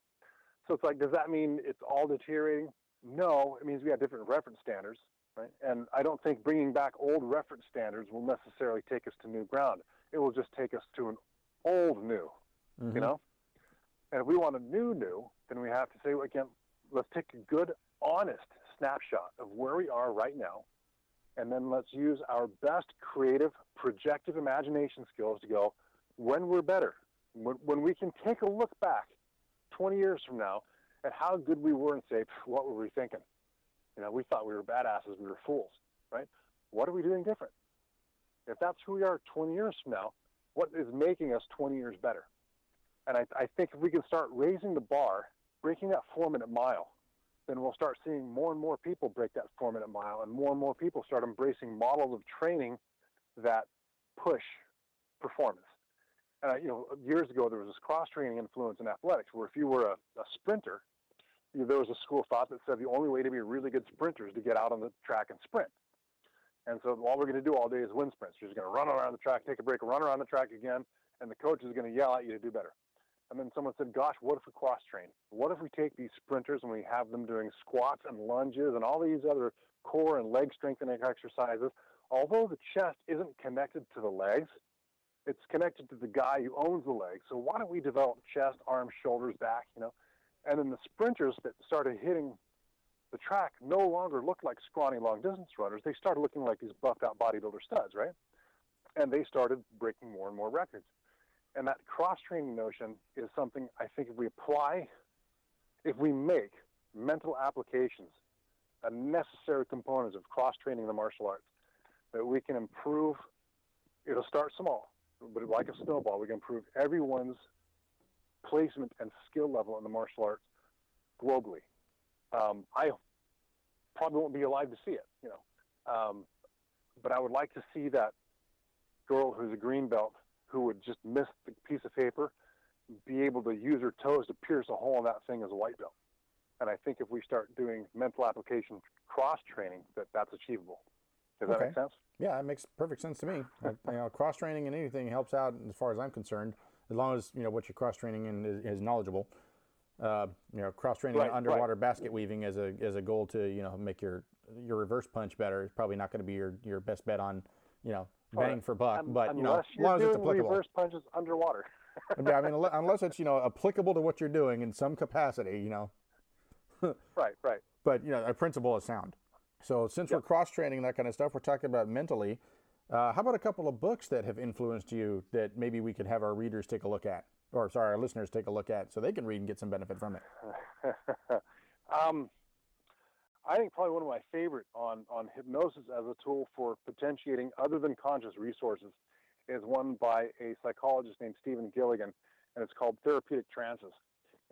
so it's like, does that mean it's all deteriorating? No, it means we have different reference standards, right? And I don't think bringing back old reference standards will necessarily take us to new ground. It will just take us to an old new, mm-hmm. you know. And if we want a new new, then we have to say again, let's take a good, honest snapshot of where we are right now and then let's use our best creative, projective imagination skills to go when we're better, when, when we can take a look back 20 years from now at how good we were and say, what were we thinking? You know, we thought we were badasses, we were fools, right? What are we doing different? If that's who we are 20 years from now, what is making us 20 years better? And I, I think if we can start raising the bar, breaking that four minute mile, then we'll start seeing more and more people break that four minute mile and more and more people start embracing models of training that push performance. And, uh, you know, years ago, there was this cross training influence in athletics where if you were a, a sprinter, there was a school of thought that said the only way to be really good sprinter is to get out on the track and sprint. And so all we're going to do all day is win sprints. You're just going to run around the track, take a break, run around the track again, and the coach is going to yell at you to do better. And then someone said, gosh, what if we cross train? What if we take these sprinters and we have them doing squats and lunges and all these other core and leg strengthening exercises? Although the chest isn't connected to the legs, it's connected to the guy who owns the legs. So why don't we develop chest, arms, shoulders, back, you know? And then the sprinters that started hitting the track no longer looked like scrawny long distance runners. They started looking like these buffed out bodybuilder studs, right? And they started breaking more and more records. And that cross training notion is something I think if we apply, if we make mental applications a necessary component of cross training the martial arts, that we can improve. It'll start small, but like a snowball, we can improve everyone's placement and skill level in the martial arts globally. Um, I probably won't be alive to see it, you know, um, but I would like to see that girl who's a green belt who would just miss the piece of paper be able to use her toes to pierce a hole in that thing as a white belt. And I think if we start doing mental application cross training, that that's achievable. Does okay. that make sense?
Yeah, it makes perfect sense to me. I, you know, cross training and anything helps out as far as I'm concerned, as long as you know what you're cross training in is, is knowledgeable. uh, you know, cross training
Right,
underwater
right.
basket weaving as a as a goal to you know make your your reverse punch better is probably not going to be your your best bet on you know bang for buck.
Un-
but you know,
unless
as
you're
long as it's applicable.
reverse punches underwater. [laughs]
yeah, I mean, unless it's you know applicable to what you're doing in some capacity, you know. [laughs]
right, right.
But you know, a principle is sound. So since we're cross training that kind of stuff, we're talking about mentally. Uh, how about a couple of books that have influenced you that maybe we could have our readers take a look at, or sorry, our listeners take a look at, so they can read and get some benefit from it. [laughs]
um, I think probably one of my favorite on, on hypnosis as a tool for potentiating other than conscious resources is one by a psychologist named Stephen Gilligan, and it's called Therapeutic Trances.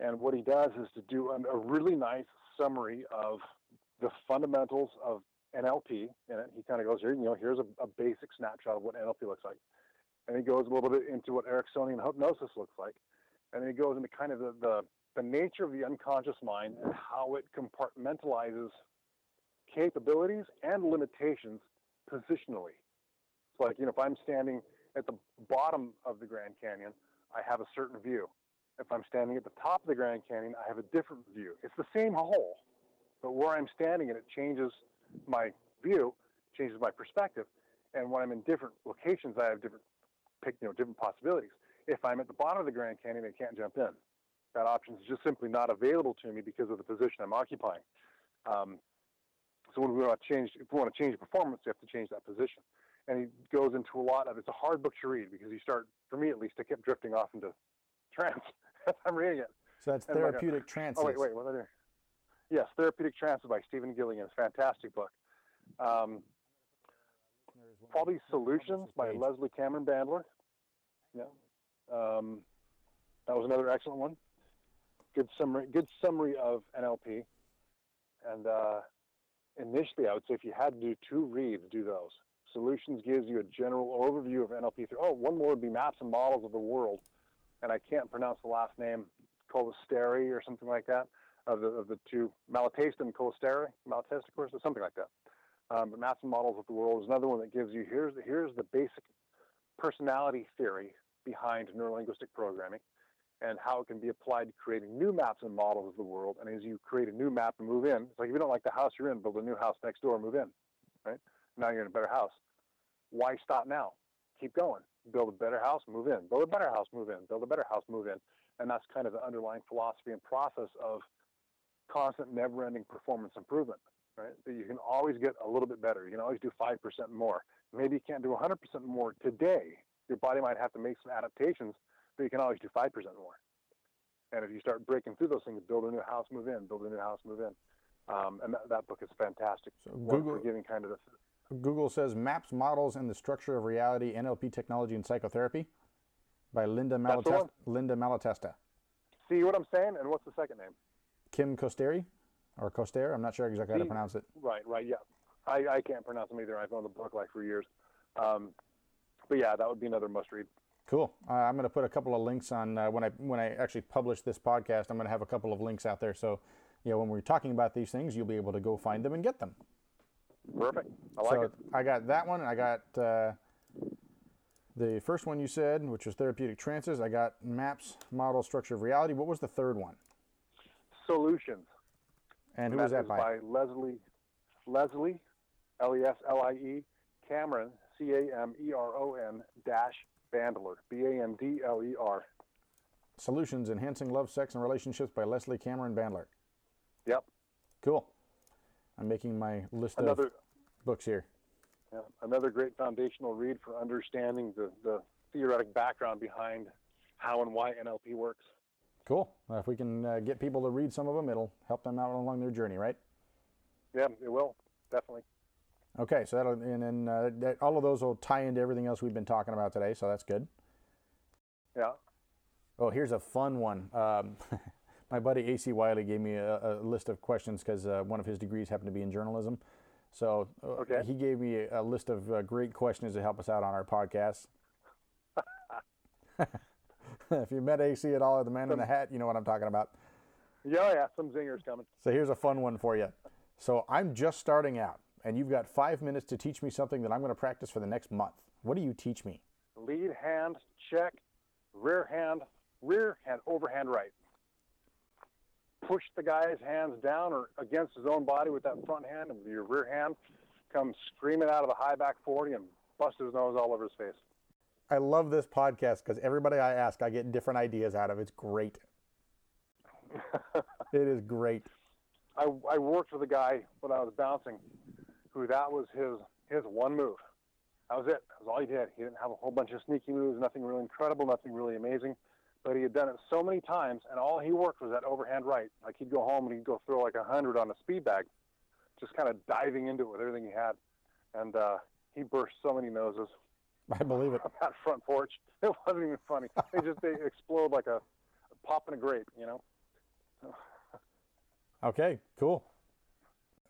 And what he does is to do an, a really nice summary of the fundamentals of NLP it. He kind of goes here, you know, here's a, a basic snapshot of what NLP looks like. And he goes a little bit into what Ericksonian hypnosis looks like. And then he goes into kind of the, the, the nature of the unconscious mind and how it compartmentalizes capabilities and limitations positionally. It's like, you know, if I'm standing at the bottom of the Grand Canyon, I have a certain view. If I'm standing at the top of the Grand Canyon, I have a different view. It's the same hole, but where I'm standing in it changes my view, changes my perspective. And when I'm in different locations, I have different, pick, you know, different possibilities. If I'm at the bottom of the Grand Canyon, I can't jump in. That option is just simply not available to me because of the position I'm occupying. Um, so when we want to change, if we want to change performance, we have to change that position. And he goes into a lot of. It's a hard book to read because you start, for me at least, I kept drifting off into trance [laughs] as I'm reading it.
So that's
And like a-
therapeutic trances.
Oh wait, wait, what other? Yes, Therapeutic Trances by Stephen Gilligan. It's a fantastic book. Um, Probably Solutions by Leslie Cameron Bandler. Yeah, um, that was another excellent one. Good summary. Good summary of NLP. And uh, initially, I would say if you had to do two reads, do those. Solutions gives you a general overview of NLP. Through, oh, one more would be Maps and Models of the World, and I can't pronounce the last name, Colisteri or something like that, of the of the two Malatesta and Colisteri, Malatesta, of course, or something like that. Um, but Maps and Models of the World is another one that gives you here's the, here's the basic personality theory behind neurolinguistic programming and how it can be applied to creating new maps and models of the world. And as you create a new map and move in, it's like if you don't like the house you're in, build a new house next door, move in, right? Now you're in a better house. Why stop now? Keep going. Build a better house, move in. Build a better house, move in. Build a better house, move in. And that's kind of the underlying philosophy and process of constant, never-ending performance improvement, right? That you can always get a little bit better. You can always do 5% more. Maybe you can't do 100% more today. Your body might have to make some adaptations, but you can always do 5% more. And if you start breaking through those things, build a new house, move in, build a new house, move in. Um, and that, that book is fantastic.
So Google-
for giving kind of the,
Google says maps, models, and the structure of reality, NLP technology and psychotherapy by Linda Malatesta. Linda Malatesta.
see what I'm saying? And what's the second name?
Kim Costeri or Coster. I'm not sure exactly how to pronounce it.
Right, right, yeah. I, I can't pronounce them either. I've owned the book like for years. Um, but yeah, that would be another must read.
Cool. Uh, I'm going to put a couple of links on uh, when I when I actually publish this podcast. I'm going to have a couple of links out there, so you know when we're talking about these things, you'll be able to go find them and get them.
Perfect. I like
so
it.
I got that one. I got uh, the first one you said, which was therapeutic trances. I got maps, model, structure of reality. What was the third one?
Solutions.
And who
And
was that
is
by?
by Leslie, Leslie, L E S L I E, Cameron, C A M E R O N dash Bandler, B A N D L E R.
Solutions Enhancing Love, Sex, and Relationships by Leslie Cameron Bandler.
Yep.
Cool. I'm making my list
Another
of books here.
yeah, another great foundational read for understanding the, the theoretic background behind how and why NLP works.
Cool. Well, if we can uh, get people to read some of them, it'll help them out along their journey, right?
Yeah, it will definitely.
Okay, so that'll and then uh, that, all of those will tie into everything else we've been talking about today, so that's good.
Yeah.
Oh, here's a fun one. Um, [laughs] my buddy AC Wiley gave me a, a list of questions because uh, one of his degrees happened to be in journalism. So uh,
Okay.
he gave me a, a list of uh, great questions to help us out on our podcast. [laughs] [laughs] if you met AC at all, or the man in the hat, you know what I'm talking about.
Yeah, yeah, some zingers coming.
So here's a fun one for you. So I'm just starting out, and you've got five minutes to teach me something that I'm going to practice for the next month. What do you teach me?
Lead hand check, rear hand, rear hand, overhand right. push the guy's hands down or against his own body with that front hand, and with your rear hand come screaming out of the high back 40 and bust his nose all over his face.
I love this podcast because everybody I ask, I get different ideas out of. It's great. [laughs] it is great.
I, I worked with a guy when I was bouncing who that was his his one move. That was it. That was all he did. He didn't have a whole bunch of sneaky moves, nothing really incredible, nothing really amazing. But he had done it so many times, and all he worked was that overhand right. Like he'd go home and he'd go throw like a hundred on a speed bag, just kind of diving into it with everything he had. And uh, he burst so many noses.
I believe it.
On [laughs] that front porch, it wasn't even funny. They just they [laughs] explode like a, a pop in a grape, you know. [laughs]
okay, cool.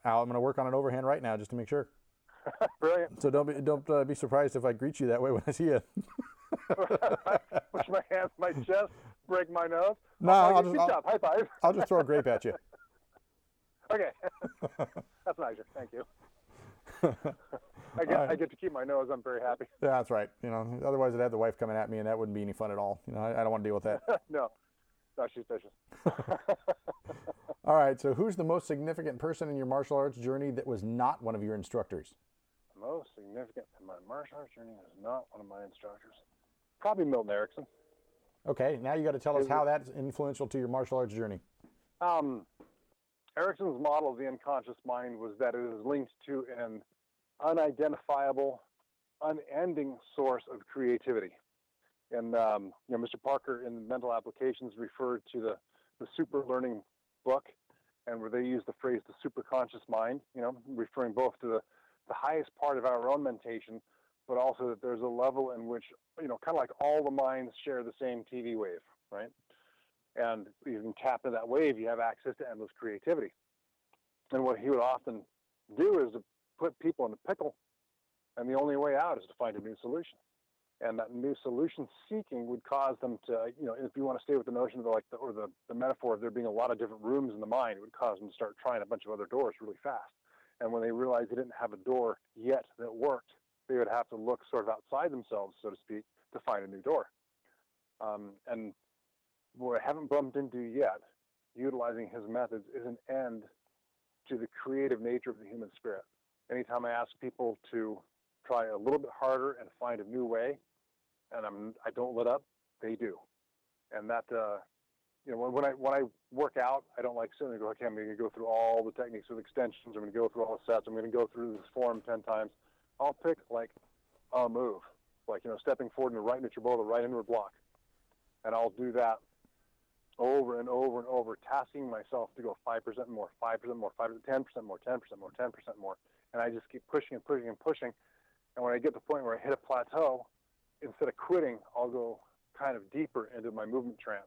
Al, I'm going to work on an overhand right now just to make sure.
Brilliant.
So don't be don't uh, be surprised if I greet you that way when I see you.
Push my hands my chest, break my nose.
No,
I'll,
I'll just,
job. High five.
I'll just throw a grape at you.
Okay, that's nicer. Thank you. I get. I get to keep my nose. I'm very happy.
Yeah, that's right. You know, otherwise I'd have the wife coming at me, and that wouldn't be any fun at all. You know, I, I don't want to deal with that. [laughs]
no, no, she's vicious. [laughs]
all right. So, who's the most significant person in your martial arts journey that was not one of your instructors?
most significant in my martial arts journey is not one of my instructors. Probably Milton Erickson.
Okay, now you got to tell us how that's influential to your martial arts journey.
Um, Erickson's model of the unconscious mind was that it is linked to an unidentifiable, unending source of creativity. And um, you know, Mr. Parker in Mental Applications referred to the the super learning book, and where they use the phrase the superconscious mind. You know, referring both to the the highest part of our own mentation, but also that there's a level in which you know, kind of like all the minds share the same TV wave, right? and you can tap into that wave, you have access to endless creativity. And what he would often do is to put people in a pickle, and the only way out is to find a new solution. And that new solution seeking would cause them to, you know, if you want to stay with the notion of like the, or the, the metaphor of there being a lot of different rooms in the mind, it would cause them to start trying a bunch of other doors really fast. And when they realized they didn't have a door yet that worked, they would have to look sort of outside themselves, so to speak, to find a new door. Um, and what I haven't bumped into yet, utilizing his methods, is an end to the creative nature of the human spirit. Anytime I ask people to try a little bit harder and find a new way, and I'm I don't let up, they do, and that uh, you know when, when I when I work out, I don't like sitting there and go, okay, I'm going to go through all the techniques with extensions. I'm going to go through all the sets. I'm going to go through this form ten times. I'll pick like a move, like you know, stepping forward the right the right inward block, and I'll do that over and over and over, tasking myself to go 5% more, 5% more, 5 10% more, 10% more, 10% more. And I just keep pushing and pushing and pushing. And when I get to the point where I hit a plateau, instead of quitting, I'll go kind of deeper into my movement trance,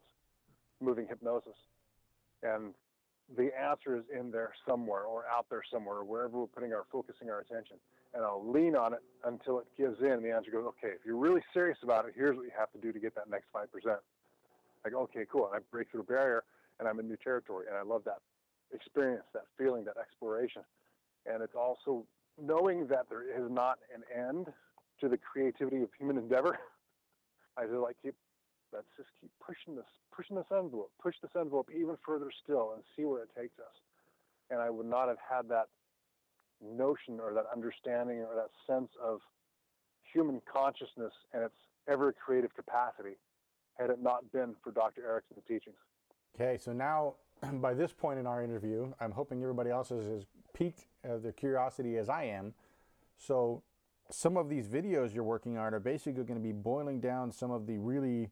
moving hypnosis. And the answer is in there somewhere or out there somewhere, wherever we're putting our focusing our attention. And I'll lean on it until it gives in. The answer goes, okay, if you're really serious about it, here's what you have to do to get that next 5%. Like, okay, cool. And I break through a barrier and I'm in new territory. And I love that experience, that feeling, that exploration. And it's also knowing that there is not an end to the creativity of human endeavor. [laughs] I just like keep let's just keep pushing this, pushing this envelope, push this envelope even further still and see where it takes us. And I would not have had that notion or that understanding or that sense of human consciousness and its ever creative capacity had it not been for Dr. Erickson's teachings.
Okay, so now [clears throat] by this point in our interview, I'm hoping everybody else is as piqued of their curiosity as I am. So some of these videos you're working on are basically going to be boiling down some of the really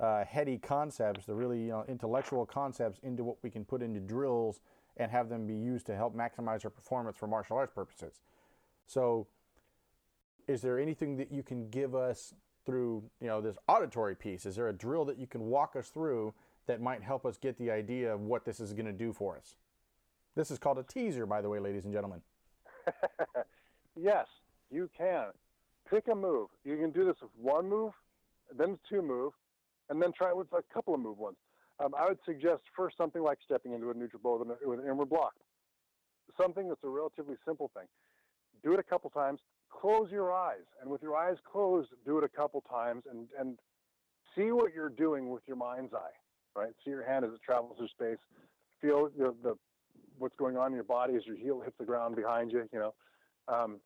uh, heady concepts, the really you know, intellectual concepts, into what we can put into drills and have them be used to help maximize our performance for martial arts purposes. So, is there anything that you can give us through you know this auditory piece? Is there a drill that you can walk us through that might help us get the idea of what this is going to do for us? This is called a teaser, by the way, ladies and gentlemen. [laughs]
yes, you can. Pick a move. You can do this with one move, then two move, and then try it with a couple of move ones. Um, I would suggest first something like stepping into a neutral bow with an, with an inward block. Something that's a relatively simple thing. Do it a couple times. Close your eyes, and with your eyes closed, do it a couple times, and and see what you're doing with your mind's eye. Right. See your hand as it travels through space. feel the, the what's going on in your body as your heel hits the ground behind you. You know, um,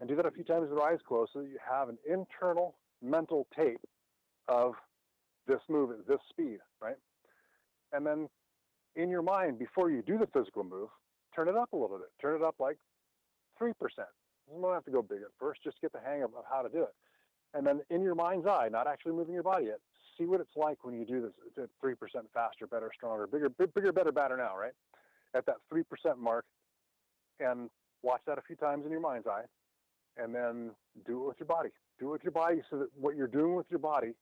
and do that a few times with your eyes closed, so that you have an internal mental tape of this move at this speed, right? And then in your mind, before you do the physical move, turn it up a little bit. Turn it up like three percent. You don't have to go big at first. Just get the hang of, of how to do it. And then in your mind's eye, not actually moving your body yet, see what it's like when you do this at three percent faster, better, stronger, bigger, bigger, better, better now, right? At that three percent mark, and watch that a few times in your mind's eye, and then do it with your body. Do it with your body so that what you're doing with your body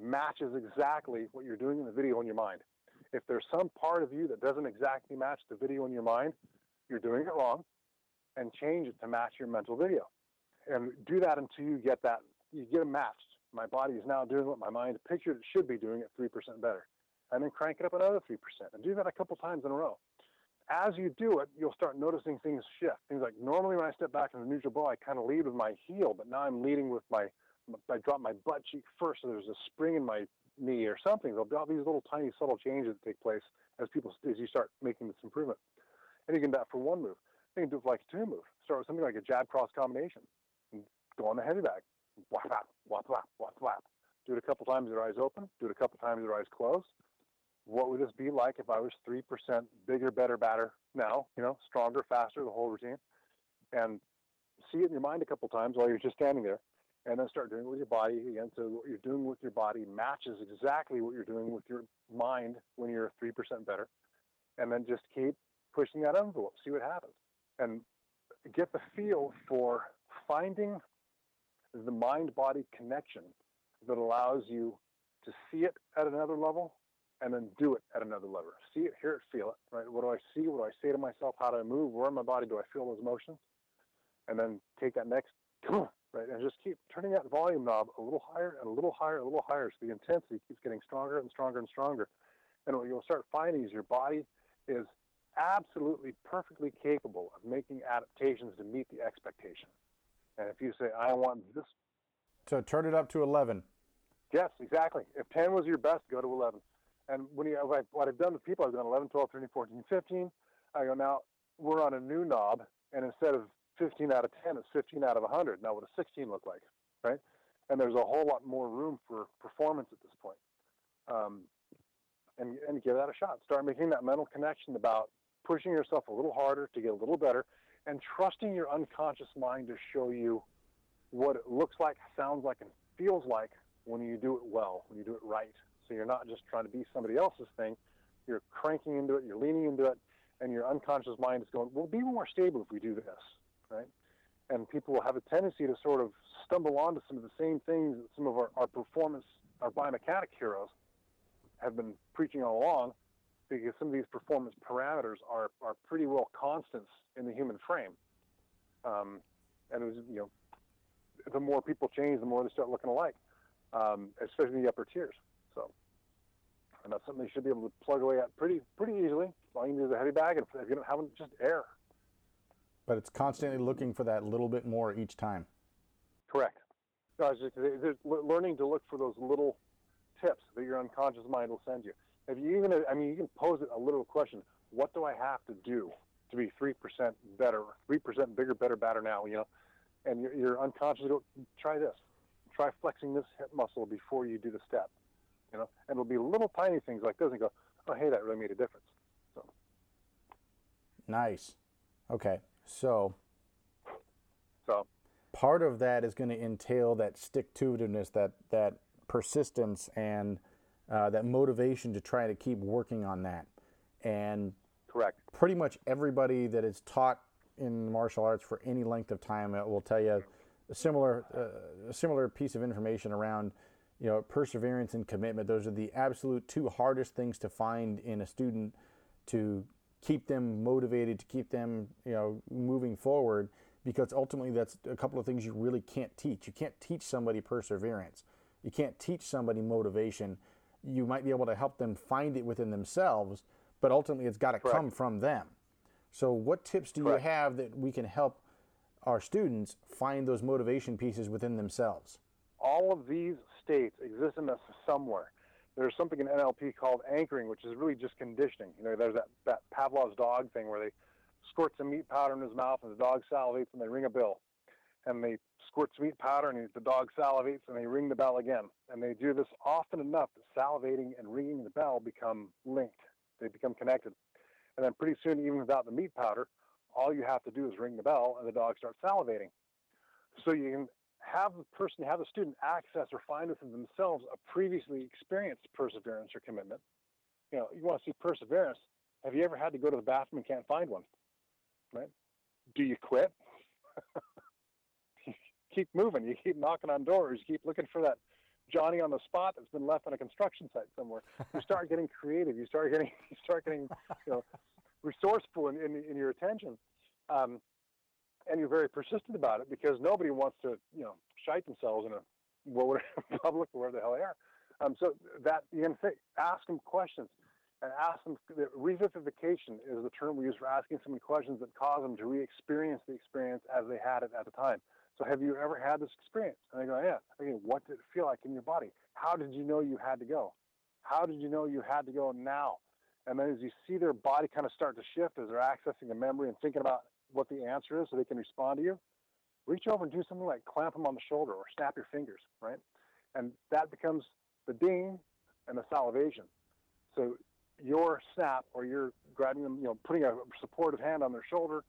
matches exactly what you're doing in the video in your mind. If there's some part of you that doesn't exactly match the video in your mind, you're doing it wrong and change it to match your mental video. And do that until you get that, you get it matched. My body is now doing what my mind pictured it should be doing at 3% better. And then crank it up another 3% and do that a couple times in a row. As you do it, you'll start noticing things shift. Things like normally when I step back in the neutral bow, I kind of lead with my heel, but now I'm leading with my, I drop my butt cheek first, so there's a spring in my knee or something. There'll be all these little tiny subtle changes that take place as people as you start making this improvement. And you can do that for one move. You can do it for like a two move. Start with something like a jab cross combination. Go on the heavy bag. Whap, whap, whap, whap, whap, whap. Do it a couple times with your eyes open. Do it a couple times with your eyes closed. What would this be like if I was 3% bigger, better, badder now? You know, stronger, faster, the whole routine. And see it in your mind a couple times while you're just standing there and then start doing it with your body again. So what you're doing with your body matches exactly what you're doing with your mind when you're 3% better. And then just keep pushing that envelope, see what happens. And get the feel for finding the mind body connection that allows you to see it at another level and then do it at another level. See it, hear it, feel it, right? What do I see? What do I say to myself? How do I move? Where in my body do I feel those emotions? And then take that next, come [clears throat] on, right? And just keep turning that volume knob a little higher and a little higher, a little higher. So the intensity keeps getting stronger and stronger and stronger. And what you'll start finding is your body is absolutely perfectly capable of making adaptations to meet the expectation. And if you say, I want this.
So turn it up to 11.
Yes, exactly. If 10 was your best, go to 11. And when you, what I've done with people, I've done 11, 12, 13, 14, 15. I go, now we're on a new knob. And instead of 15 out of 10 it's 15 out of 100. Now, what does 16 look like, right? And there's a whole lot more room for performance at this point. Um, and, and give that a shot. Start making that mental connection about pushing yourself a little harder to get a little better and trusting your unconscious mind to show you what it looks like, sounds like, and feels like when you do it well, when you do it right. So you're not just trying to be somebody else's thing. You're cranking into it, you're leaning into it, and your unconscious mind is going, we'll be more stable if we do this right? And people will have a tendency to sort of stumble onto some of the same things that some of our, our performance, our biomechanic heroes have been preaching all along, because some of these performance parameters are, are pretty well constants in the human frame. Um, and it was, you know, the more people change, the more they start looking alike, um, especially the upper tiers. And that's something you should be able to plug away at pretty pretty easily. All you need is a heavy bag, and if you don't have them just air,
but it's constantly looking for that little bit more each time.
Correct. No, just, learning to look for those little tips that your unconscious mind will send you. If you even, I mean, you can pose it a little question: What do I have to do to be three percent better, three percent bigger, better, better now? You know, and your, your unconscious go, try this, try flexing this hip muscle before you do the step. You know, and it'll be little tiny things like this, and go, oh, hey, that really made a difference. So.
Nice. Okay. So,
so
part of that is going to entail that stick to itiveness, that that persistence, and uh, that motivation to try to keep working on that. And
correct.
Pretty much everybody that is taught in martial arts for any length of time will tell you a similar uh, a similar piece of information around you know perseverance and commitment. Those are the absolute two hardest things to find in a student to keep them motivated, to keep them, you know, moving forward. Because ultimately, that's a couple of things you really can't teach. You can't teach somebody perseverance. You can't teach somebody motivation. You might be able to help them find it within themselves, but ultimately, it's got to come from them. So, what tips do Correct. you have that we can help our students find those motivation pieces within themselves?
All of these states exist in us somewhere. there's something in NLP called anchoring, which is really just conditioning. You know, there's that, that Pavlov's dog thing where they squirt some meat powder in his mouth and the dog salivates and they ring a bell. And they squirt some meat powder and the dog salivates and they ring the bell again. And they do this often enough that salivating and ringing the bell become linked. They become connected. And then pretty soon, even without the meat powder, all you have to do is ring the bell and the dog starts salivating. So you can have the person, have the student access or find within themselves a previously experienced perseverance or commitment. You know, you want to see perseverance. Have you ever had to go to the bathroom and can't find one? Right? Do you quit? you [laughs] keep moving. You keep knocking on doors. You keep looking for that Johnny on the spot that's been left on a construction site somewhere. You start getting [laughs] creative. You start getting you start getting you know resourceful in, in, in your attention. Um, and you're very persistent about it because nobody wants to, you know, shite themselves in a well, [laughs] public or wherever the hell they are. Um, so that you can say, ask them questions and ask them. The revivification is the term we use for asking someone questions that cause them to re-experience the experience as they had it at the time. So, have you ever had this experience? And they go, Yeah. Okay, what did it feel like in your body? How did you know you had to go? How did you know you had to go now? And then as you see their body kind of start to shift as they're accessing the memory and thinking about what the answer is so they can respond to you, reach over and do something like clamp them on the shoulder or snap your fingers, right? And that becomes the ding and the salivation. So your snap or your grabbing them, you know, putting a supportive hand on their shoulder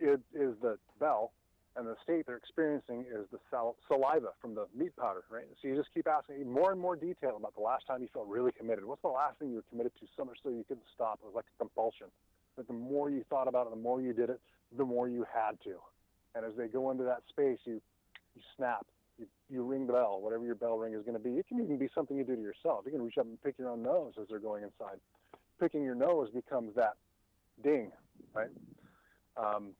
is, is the bell, and the state they're experiencing is the sal- saliva from the meat powder, right? So you just keep asking more and more detail about the last time you felt really committed. What's the last thing you were committed to so much so you couldn't stop? It was like a compulsion. But the more you thought about it, the more you did it, the more you had to. And as they go into that space, you you snap, you, you ring the bell, whatever your bell ring is going to be. It can even be something you do to yourself. You can reach up and pick your own nose as they're going inside. Picking your nose becomes that ding, right? Um,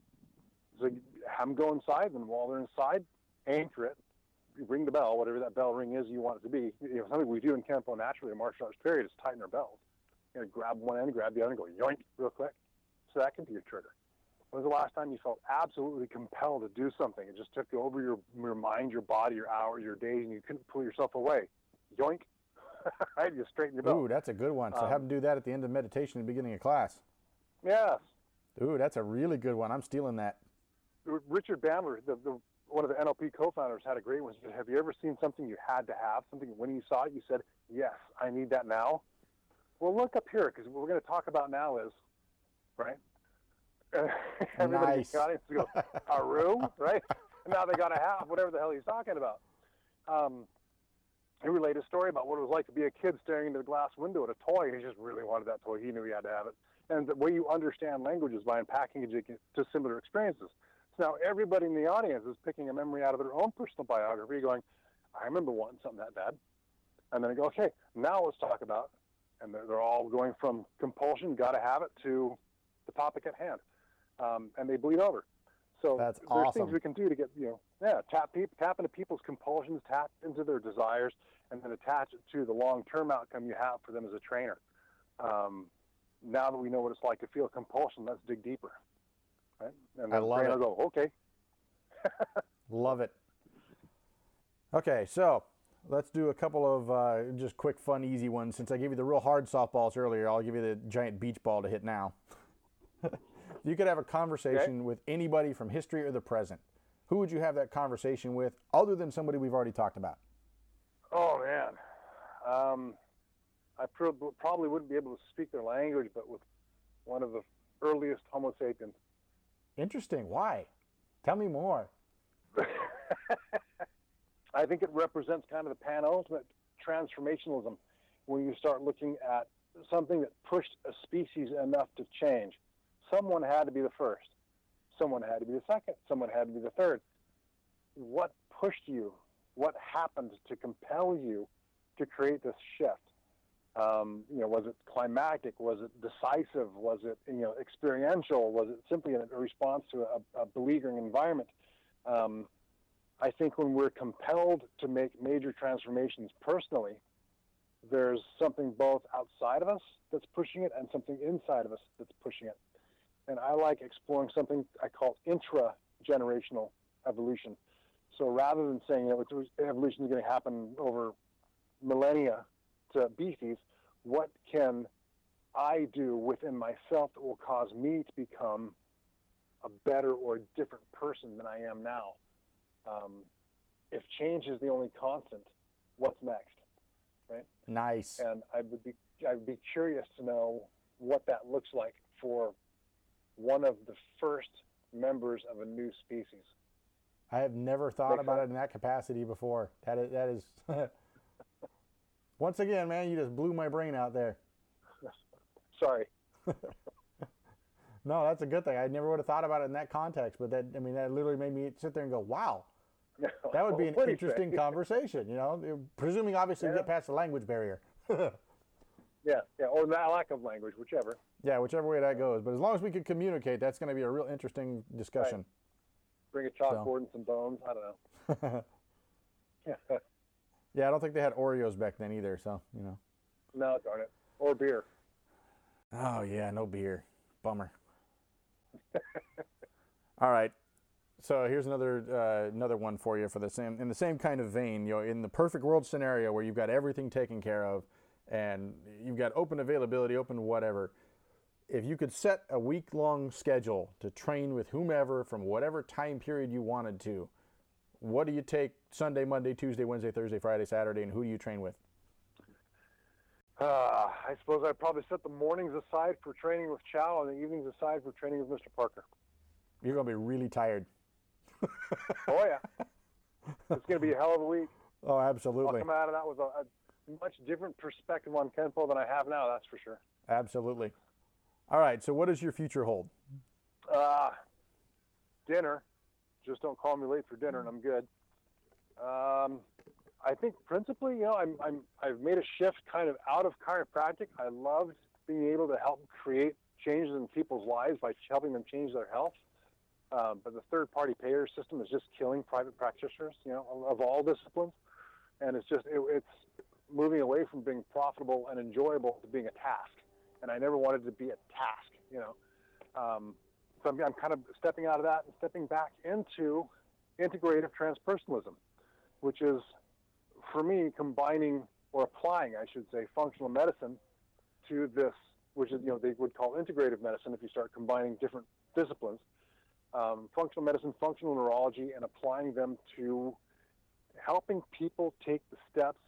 so have them go inside, and while they're inside, anchor it, ring the bell, whatever that bell ring is you want it to be. You know, something we do in Kenpo naturally in martial arts period is tighten our belts. You know, grab one end, grab the other, and go yoink real quick. So that can be your trigger. When was the last time you felt absolutely compelled to do something? It just took over your your mind, your body, your hours, your days, and you couldn't pull yourself away. Yoink. [laughs] right? You straighten your belt.
Ooh, that's a good one. So um, have them do that at the end of meditation and beginning of class.
Yes.
Ooh, that's a really good one. I'm stealing that.
Richard Bandler, the, the, one of the NLP co-founders, had a great one. He said, "Have you ever seen something you had to have? Something when you saw it, you said, "Yes, I need that now." Well, look up here because what we're going to talk about now is, right? [laughs] everybody nice. in the audience goes, a room, [laughs] right? And now they got to have whatever the hell he's talking about. Um, he relayed a story about what it was like to be a kid staring into the glass window at a toy, and he just really wanted that toy. He knew he had to have it. And the way you understand language is by unpacking it to similar experiences. So now everybody in the audience is picking a memory out of their own personal biography, going, I remember wanting something that bad. And then I go, okay, now let's talk about, and they're, they're all going from compulsion, got to have it, to the topic at hand um, and they bleed over. So
That's
there's
awesome.
things we can do to get you know yeah tap tap into people's compulsions, tap into their desires, and then attach it to the long term outcome you have for them as a trainer. Um, now that we know what it's like to feel compulsion, let's dig deeper. Right? And
I love
it. Go, okay. [laughs]
love it. Okay, so let's do a couple of uh, just quick, fun, easy ones. Since I gave you the real hard softballs earlier, I'll give you the giant beach ball to hit now. [laughs] you could have a conversation okay. with anybody from history or the present. Who would you have that conversation with other than somebody we've already talked about?
Oh, man. Um, I probably wouldn't be able to speak their language, but with one of the earliest Homo sapiens.
Interesting. Why? Tell me more. [laughs]
I think it represents kind of the pan ultimate transformationalism when you start looking at something that pushed a species enough to change someone had to be the first. Someone had to be the second. Someone had to be the third. What pushed you? What happened to compel you to create this shift? Um, you know, was it climactic? Was it decisive? Was it you know experiential? Was it simply a response to a, a beleaguering environment? Um, I think when we're compelled to make major transformations personally, there's something both outside of us that's pushing it and something inside of us that's pushing it and I like exploring something I call intra-generational evolution. So rather than saying you know, evolution is going to happen over millennia, uh, species, what can I do within myself that will cause me to become a better or a different person than I am now? Um, if change is the only constant, what's next? Right?
Nice.
And I would be I would be curious to know what that looks like for one of the first members of a new species.
I have never thought Makes about sense. it in that capacity before. That is, that is [laughs] once again, man, you just blew my brain out there. [laughs]
Sorry. [laughs]
no, that's a good thing. I never would have thought about it in that context, but that I mean, that literally made me sit there and go, "Wow, that would be an interesting conversation." You know, presuming obviously yeah. get past the language barrier.
Yeah, yeah, or the lack of language, whichever.
Yeah, whichever way that goes. But as long as we can communicate, that's going to be a real interesting discussion. Right.
Bring a chalkboard so. and some bones. I don't know. [laughs] [laughs]
yeah, I don't think they had Oreos back then either. So you know.
No, darn it. Or beer.
Oh yeah, no beer. Bummer. [laughs] All right. So here's another uh, another one for you for the same in the same kind of vein. You know, in the perfect world scenario where you've got everything taken care of, and you've got open availability, open whatever if you could set a week long schedule to train with whomever from whatever time period you wanted to, what do you take Sunday, Monday, Tuesday, Wednesday, Thursday, Friday, Saturday, and who do you train with?
Uh, I suppose I'd probably set the mornings aside for training with Chow and the evenings aside for training with Mr. Parker.
You're going to be really tired.
oh, yeah. It's going to be a hell of a week. [laughs]
Oh, absolutely.
I'll come out of that with a, a much different perspective on Kenpo than I have now, that's for sure.
Absolutely. All right. So, what does your future hold?
Uh, dinner. Just don't call me late for dinner, and I'm good. Um, I think principally, you know, I'm, I'm I've made a shift kind of out of chiropractic. I loved being able to help create changes in people's lives by helping them change their health. Um, but the third-party payer system is just killing private practitioners, you know, of, of all disciplines, and it's just it, it's moving away from being profitable and enjoyable to being a task and I never wanted to be a task, you know. Um, so I'm, I'm, kind of stepping out of that and stepping back into integrative transpersonalism, which is, for me, combining or applying, I should say, functional medicine to this, which is, you know, they would call integrative medicine if you start combining different disciplines. Um, functional medicine, functional neurology, and applying them to helping people take the steps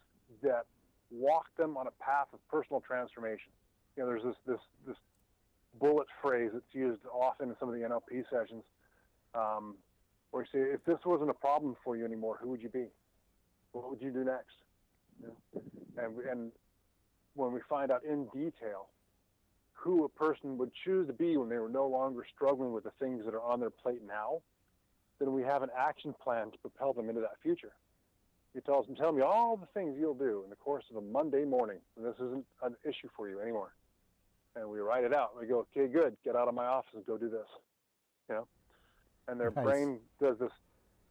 that walk them on a path of personal transformation you know, there's this this this bullet phrase that's used often in some of the NLP sessions, um, where you say, if this wasn't a problem for you anymore, who would you be? What would you do next? And and when we find out in detail who a person would choose to be when they were no longer struggling with the things that are on their plate now, then we have an action plan to propel them into that future. He tells them, tell me all the things you'll do in the course of a Monday morning, and this isn't an issue for you anymore and we write it out. We go, okay, good, get out of my office and go do this. You know, and their nice. brain does this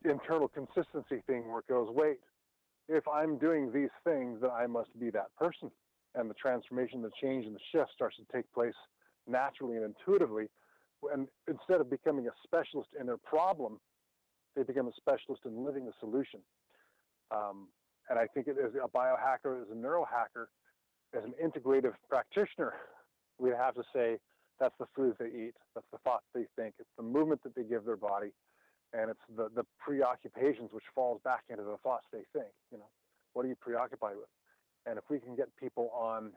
internal consistency thing where it goes, wait, if I'm doing these things, then I must be that person. And the transformation, the change, and the shift starts to take place naturally and intuitively. And instead of becoming a specialist in their problem, they become a specialist in living the solution. Um, and I think it is a biohacker, as a neurohacker, as an integrative practitioner, we'd have to say that's the foods they eat, that's the thoughts they think, it's the movement that they give their body, and it's the, the preoccupations which falls back into the thoughts they think. You know, what are you preoccupied with? And if we can get people on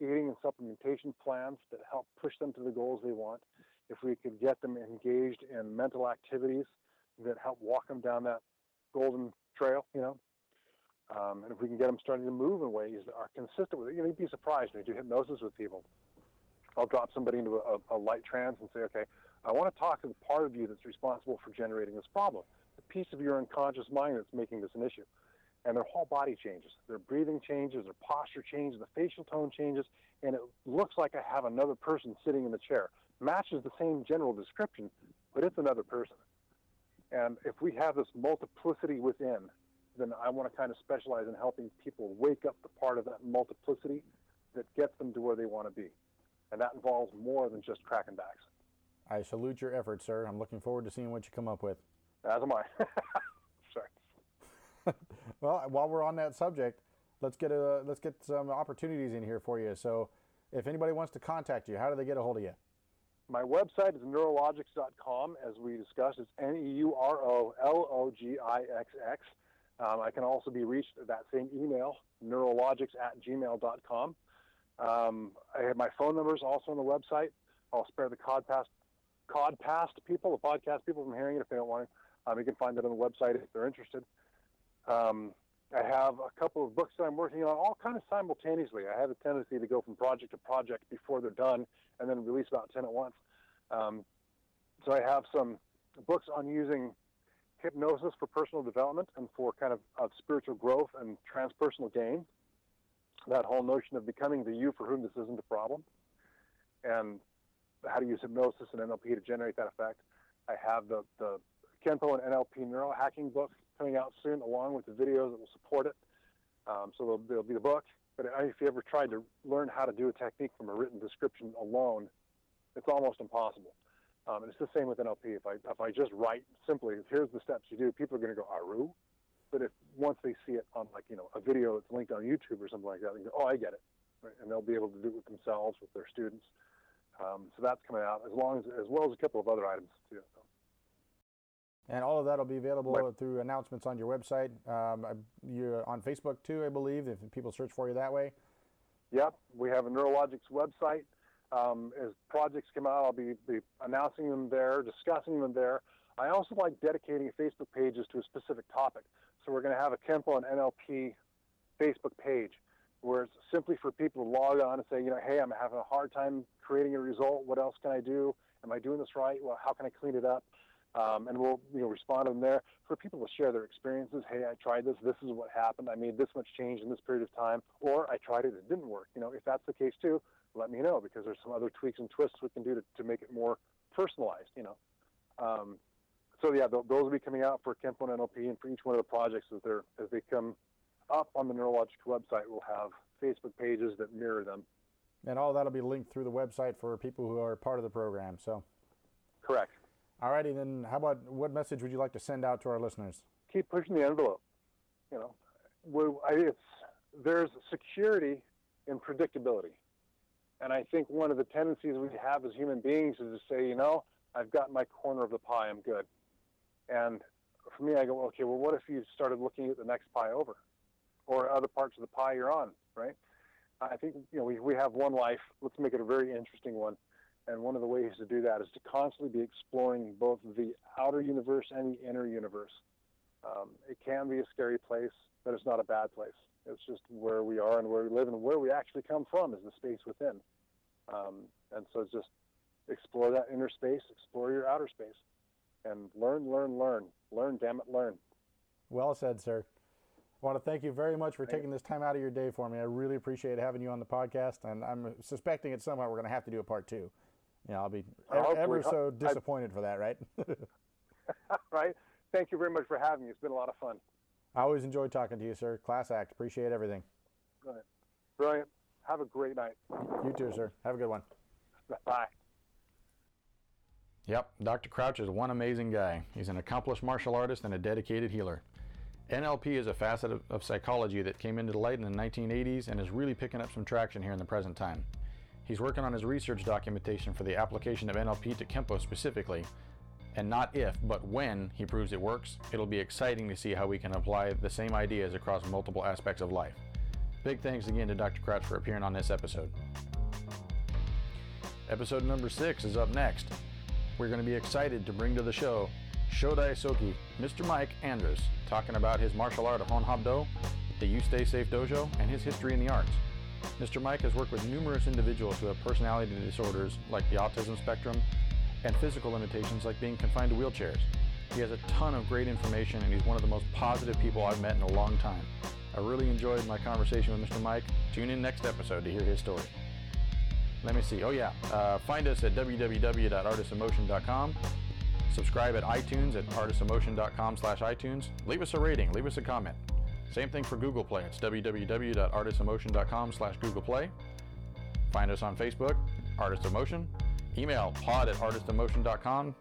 eating and supplementation plans that help push them to the goals they want, if we could get them engaged in mental activities that help walk them down that golden trail, you know, um, and if we can get them starting to move in ways that are consistent with it, you know, you'd be surprised when you do hypnosis with people. I'll drop somebody into a, a light trance and say, okay, I want to talk to the part of you that's responsible for generating this problem, the piece of your unconscious mind that's making this an issue. And their whole body changes. Their breathing changes, their posture changes, the facial tone changes, and it looks like I have another person sitting in the chair. Matches the same general description, but it's another person. And if we have this multiplicity within, then I want to kind of specialize in helping people wake up the part of that multiplicity that gets them to where they want to be and that involves more than just cracking backs.
I salute your efforts, sir. I'm looking forward to seeing what you come up with.
As am I. [laughs] Sorry. [laughs]
well, while we're on that subject, let's get a let's get some opportunities in here for you. So, if anybody wants to contact you, how do they get a hold of you?
My website is neurologix.com. As we discussed, it's N E U R O L O G I X X. Um, I can also be reached at that same email, neurologix at gmail.com. Um, I have my phone numbers also on the website. I'll spare the Codpast, Codpast people, the podcast people from hearing it if they don't want to. Um, you can find it on the website if they're interested. Um, I have a couple of books that I'm working on all kind of simultaneously. I have a tendency to go from project to project before they're done and then release about 10 at once. Um, so I have some books on using hypnosis for personal development and for kind of, of spiritual growth and transpersonal gain. That whole notion of becoming the you for whom this isn't a problem, and how to use hypnosis and NLP to generate that effect. I have the, the Kenpo and NLP neurohacking book coming out soon, along with the videos that will support it. Um, so there'll, there'll, be the book. But if you ever tried to learn how to do a technique from a written description alone, it's almost impossible. Um, and it's the same with NLP. If I if I just write simply, here's the steps you do, people are going to go Aru. But if once they see it on like you know a video that's linked on YouTube or something like that, they go, oh, I get it, right? and they'll be able to do it with themselves with their students. Um, so that's coming out as long as as well as a couple of other items too.
And all of that will be available through announcements on your website. Um, you're on Facebook too, I believe, if people search for you that way.
Yep, we have a Neurologix website. Um, as projects come out, I'll be, be, announcing them there, discussing them there. I also like dedicating Facebook pages to a specific topic. So we're going to have a Kenpo and NLP Facebook page where it's simply for people to log on and say, you know, hey, I'm having a hard time creating a result. What else can I do? Am I doing this right? Well, how can I clean it up? Um, and we'll you know respond to them there for people to share their experiences. Hey, I tried this. This is what happened. I made this much change in this period of time, or I tried it. It didn't work. You know, if that's the case too, let me know because there's some other tweaks and twists we can do to, to make it more personalized. You know, um, so yeah, th- those will be coming out for Kenpo and NLP and for each one of the projects as they as they come up on the Neurologix website. We'll have Facebook pages that mirror them.
And all that'll be linked through the website for people who are part of the program. So,
correct.
Alrighty, then how about what message would you like to send out to our listeners?
Keep pushing the envelope. You know, it's, there's security in predictability. And I think one of the tendencies we have as human beings is to say, you know, I've got my corner of the pie, I'm good. And for me, I go, okay, well, what if you started looking at the next pie over or other parts of the pie you're on, right? I think, you know, we, we have one life. Let's make it a very interesting one. And one of the ways to do that is to constantly be exploring both the outer universe and the inner universe. Um, it can be a scary place, but it's not a bad place. It's just where we are and where we live and where we actually come from is the space within. Um, and so just explore that inner space, explore your outer space, and learn, learn, learn. Learn, damn it, learn.
Well said, sir. I want to thank you very much for taking this time out of your day for me. I really appreciate having you on the podcast, and I'm suspecting at some point we're going to have to do a part two. Yeah, I'll be ever, ever so disappointed I, for that, right? [laughs]
right. Thank you very much for having me. It's been a lot of fun.
I always enjoy talking to you, sir. Class act. Appreciate everything.
Brilliant. Brilliant. Have a great night.
You too, sir. Have a good one.
Bye.
Yep, Dr. Crouch is one amazing guy. He's an accomplished martial artist and a dedicated healer. NLP is a facet of, of psychology that came into light in the 1980s and is really picking up some traction here in the present time. He's working on his research documentation for the application of NLP to Kenpo specifically, and not if, but when he proves it works, it'll be exciting to see how we can apply the same ideas across multiple aspects of life. Big thanks again to Dr. Crouch for appearing on this episode. Episode number six is up next. We're going to be excited to bring to the show Shodai Soke, Mr. Mike Andrus, talking about his martial art of Hon the You Stay Safe Dojo, and his history in the arts. Mr. Mike has worked with numerous individuals who have personality disorders like the autism spectrum and physical limitations like being confined to wheelchairs. He has a ton of great information and he's one of the most positive people I've met in a long time. I really enjoyed my conversation with Mr. Mike. Tune in next episode to hear his story. Let me see. Oh, yeah. Uh, find us at www.artistomotion.com. Subscribe at iTunes at artistemotion.com slash iTunes. Leave us a rating. Leave us a comment. Same thing for Google Play. It's www.artistomotion.com slash Google Play. Find us on Facebook, Artist of Motion. Email pod at artistomotion.com.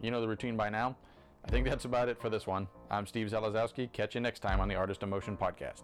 You know the routine by now. I think that's about it for this one. I'm Steve Zalazowski. Catch you next time on the Artist of Motion podcast.